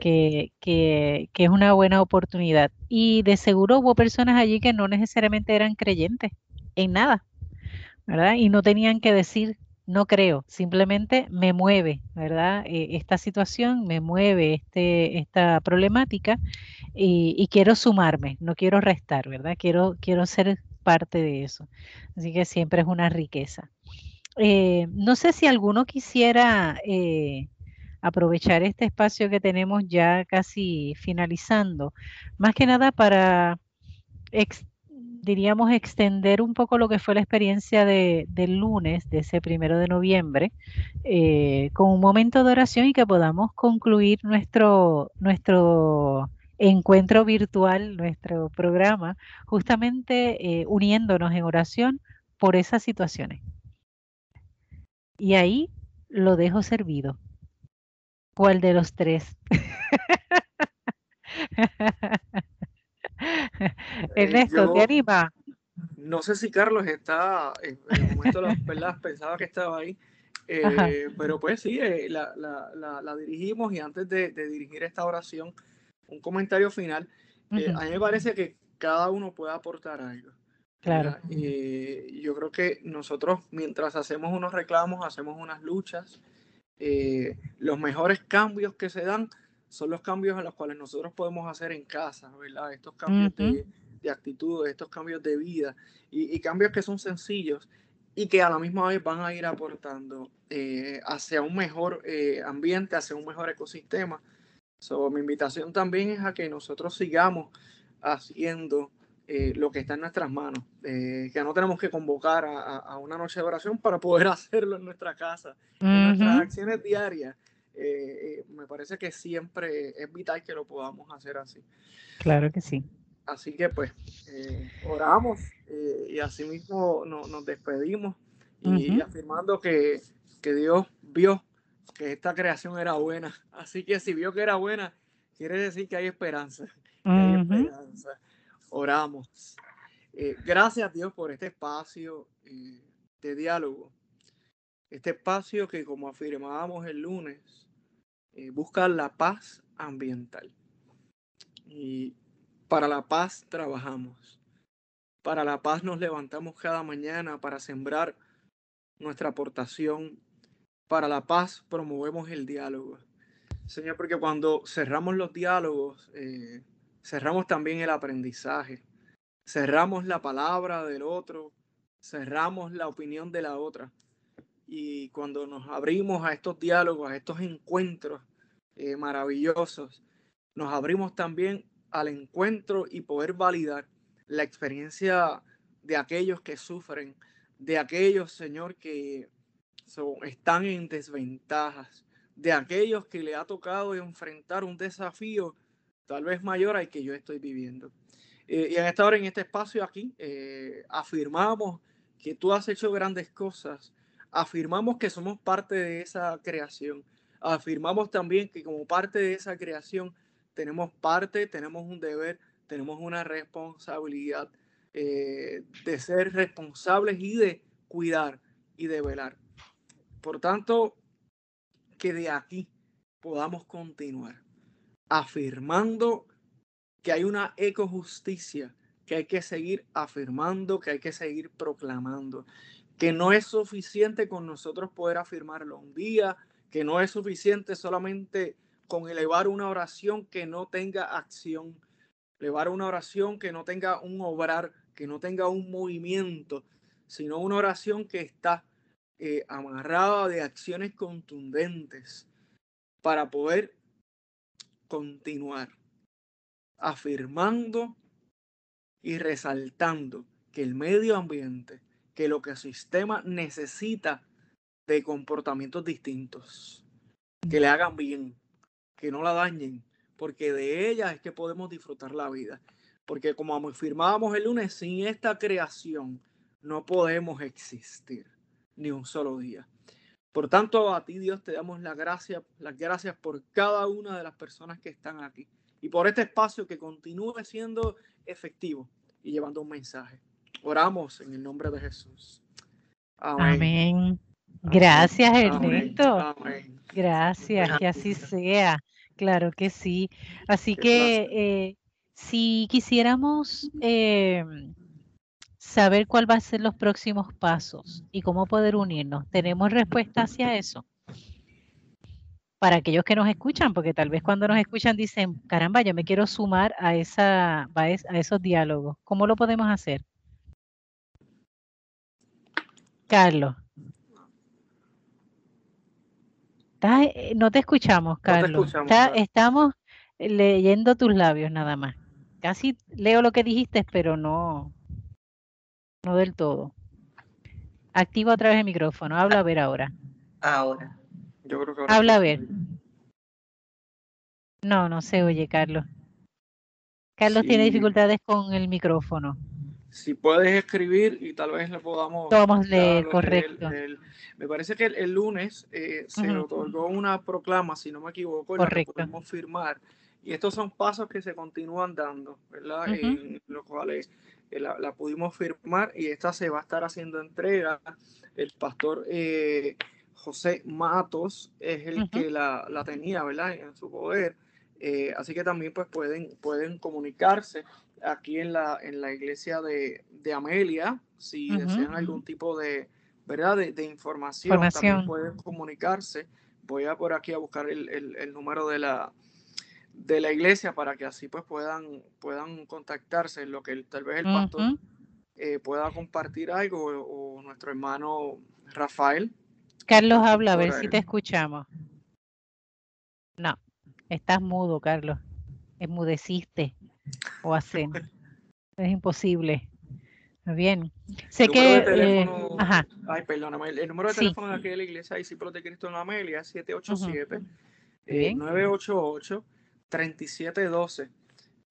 Que, que, que, es una buena oportunidad. Y de seguro hubo personas allí que no necesariamente eran creyentes en nada, ¿verdad? Y no tenían que decir, no creo, simplemente me mueve, ¿verdad? E, esta situación me mueve este, esta problemática y, quiero sumarme, no quiero restar, ¿verdad? Quiero, quiero ser parte de eso. Así que siempre es una riqueza. Eh, no sé si alguno quisiera eh, aprovechar este espacio que tenemos ya casi finalizando, más que nada para, diríamos, extender un poco lo que fue la experiencia de, del lunes, de ese primero de noviembre, eh, con un momento de oración y que podamos concluir nuestro, nuestro encuentro virtual, nuestro programa, justamente uniéndonos en oración por esas situaciones y ahí lo dejo servido. ¿Cuál de los tres? Ernesto, ¿te anima? No sé si Carlos está, en el momento de las pensaba que estaba ahí, eh, pero pues sí, eh, la, la, dirigimos y antes de, dirigir esta oración, un comentario final. Eh, a mí me parece que cada uno puede aportar algo. Claro. Y yo creo que nosotros, mientras hacemos unos reclamos, hacemos unas luchas, eh, los mejores cambios que se dan son los cambios en los cuales nosotros podemos hacer en casa, ¿verdad? Estos cambios de, de, actitud, estos cambios de vida y, cambios que son sencillos y que a la misma vez van a ir aportando eh, hacia un mejor eh, ambiente, hacia un mejor ecosistema. So, mi invitación también es a que nosotros sigamos haciendo eh, lo que está en nuestras manos, eh, que no tenemos que convocar a, una noche de oración para poder hacerlo en nuestra casa, en nuestras acciones diarias. Eh, me parece que siempre es vital que lo podamos hacer así. Claro que sí. Así que pues oramos y así mismo nos despedimos y, afirmando que, que Dios vio que esta creación era buena. Así que si vio que era buena, quiere decir que hay esperanza. Que hay esperanza oramos. Eh, gracias Dios por este espacio eh, de diálogo. Este espacio que, como afirmábamos el lunes, eh, busca la paz ambiental. Y para la paz trabajamos. Para la paz nos levantamos cada mañana para sembrar nuestra aportación. Para la paz promovemos el diálogo. Señor, porque cuando cerramos los diálogos, cerramos también el aprendizaje, cerramos la palabra del otro, cerramos la opinión de la otra. Y cuando nos abrimos a estos diálogos, a estos encuentros eh, maravillosos, nos abrimos también al encuentro y poder validar la experiencia de aquellos que sufren, de aquellos, Señor, que están en desventajas, de aquellos que le ha tocado enfrentar un desafío tal vez mayor al que yo estoy viviendo. Eh, y en esta hora, en este espacio aquí, eh, afirmamos que tú has hecho grandes cosas, afirmamos que somos parte de esa creación, afirmamos también que como parte de esa creación tenemos parte, tenemos un deber, tenemos una responsabilidad eh, de ser responsables y de cuidar y de velar. Por tanto, que de aquí podamos continuar afirmando que hay una ecojusticia que hay que seguir afirmando, que hay que seguir proclamando, que no es suficiente con nosotros poder afirmarlo un día, que no es suficiente solamente con elevar una oración que no tenga acción, elevar una oración que no tenga un obrar, que no tenga un movimiento, sino una oración que está eh, amarrada de acciones contundentes para poder continuar afirmando y resaltando que el medio ambiente, que lo que el sistema necesita de comportamientos distintos, que le hagan bien, que no la dañen, porque de ella es que podemos disfrutar la vida. Porque como afirmábamos el lunes, sin esta creación no podemos existir ni un solo día. Por tanto, a ti Dios te damos las gracias, las gracias por cada una de las personas que están aquí y por este espacio que continúe siendo efectivo y llevando un mensaje. Oramos en el nombre de Jesús. Amén. Gracias, Ernesto. Gracias, que así sea. Claro que sí. Así que eh, si quisiéramos eh, saber cuál va a ser los próximos pasos y cómo poder unirnos, ¿tenemos respuesta hacia eso? para aquellos que nos escuchan, porque tal vez cuando nos escuchan dicen, caramba, yo me quiero sumar a, esa, a esos diálogos. ¿Cómo lo podemos hacer? Carlos. Eh, no te escuchamos, Carlos. estamos leyendo tus labios nada más. Casi leo lo que dijiste, pero no, no del todo. Activa otra vez el micrófono. Habla a ver ahora. Ahora. Habla a ver. No, no se oye, Carlos. Carlos tiene dificultades con el micrófono. Si puedes escribir y tal vez le podamos... Podemos leer, correcto. me parece que el, lunes eh, se otorgó una proclama, si no me equivoco, correcto. la podemos firmar. Y estos son pasos que se continúan dando, ¿verdad? En los cuales eh, la, pudimos firmar y esta se va a estar haciendo entrega. El pastor eh, José Matos es el que la, tenía, ¿verdad? En su poder. Eh, así que también pues pueden, pueden comunicarse aquí en la, en la iglesia de, Amelia, si desean algún tipo de, ¿verdad? De, información, también pueden comunicarse. Voy a por aquí a buscar el, número de la, de la iglesia para que así pues puedan, puedan contactarse, lo que tal vez el pastor eh, pueda compartir algo o nuestro hermano Rafael Carlos habla, a ver si te escuchamos. No, estás mudo, Carlos. Enmudeciste o hacen. Es imposible. Bien. Sé que. Eh, ajá. Ay, perdóname. El, número de teléfono de aquí de la iglesia Discípulos de Cristo en Amelia es 787 988 3712.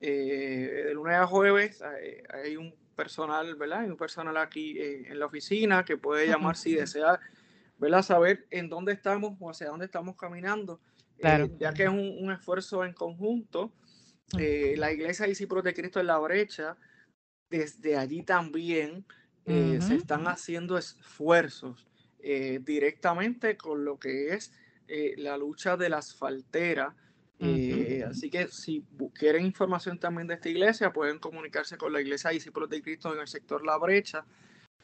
Eh, de lunes a jueves hay, un personal, ¿verdad? Hay un personal aquí eh, en la oficina que puede llamar si desea ¿verdad? Saber en dónde estamos o hacia dónde estamos caminando, eh, ya que es un, esfuerzo en conjunto. Eh, la iglesia Discípulos de Cristo en la brecha, desde allí también eh, se están haciendo esfuerzos directamente con lo que es la lucha de la asfaltera. Así que si quieren información también de esta iglesia, pueden comunicarse con la iglesia Discípulos de Cristo en el sector La Brecha.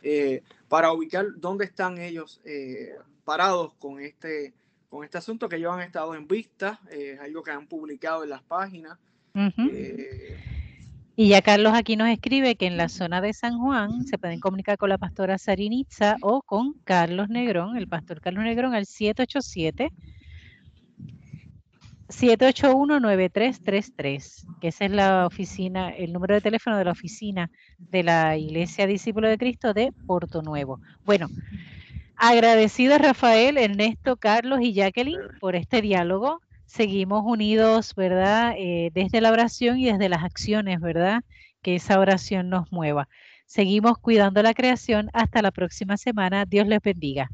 Eh, para ubicar dónde están ellos eh, parados con este, con este asunto que ellos han estado en vista, eh, es algo que han publicado en las páginas. Y ya Carlos aquí nos escribe que en la zona de San Juan se pueden comunicar con la pastora Sarinitza o con Carlos Negrón, el pastor Carlos Negrón, al 787 781-9333, que esa es la oficina, el número de teléfono de la oficina de la Iglesia Discípulo de Cristo de Porto Nuevo. Bueno, agradecido Rafael, Ernesto, Carlos y Jacqueline por este diálogo. Seguimos unidos, ¿verdad? Eh, desde la oración y desde las acciones, ¿verdad? Que esa oración nos mueva. Seguimos cuidando la creación. Hasta la próxima semana. Dios les bendiga.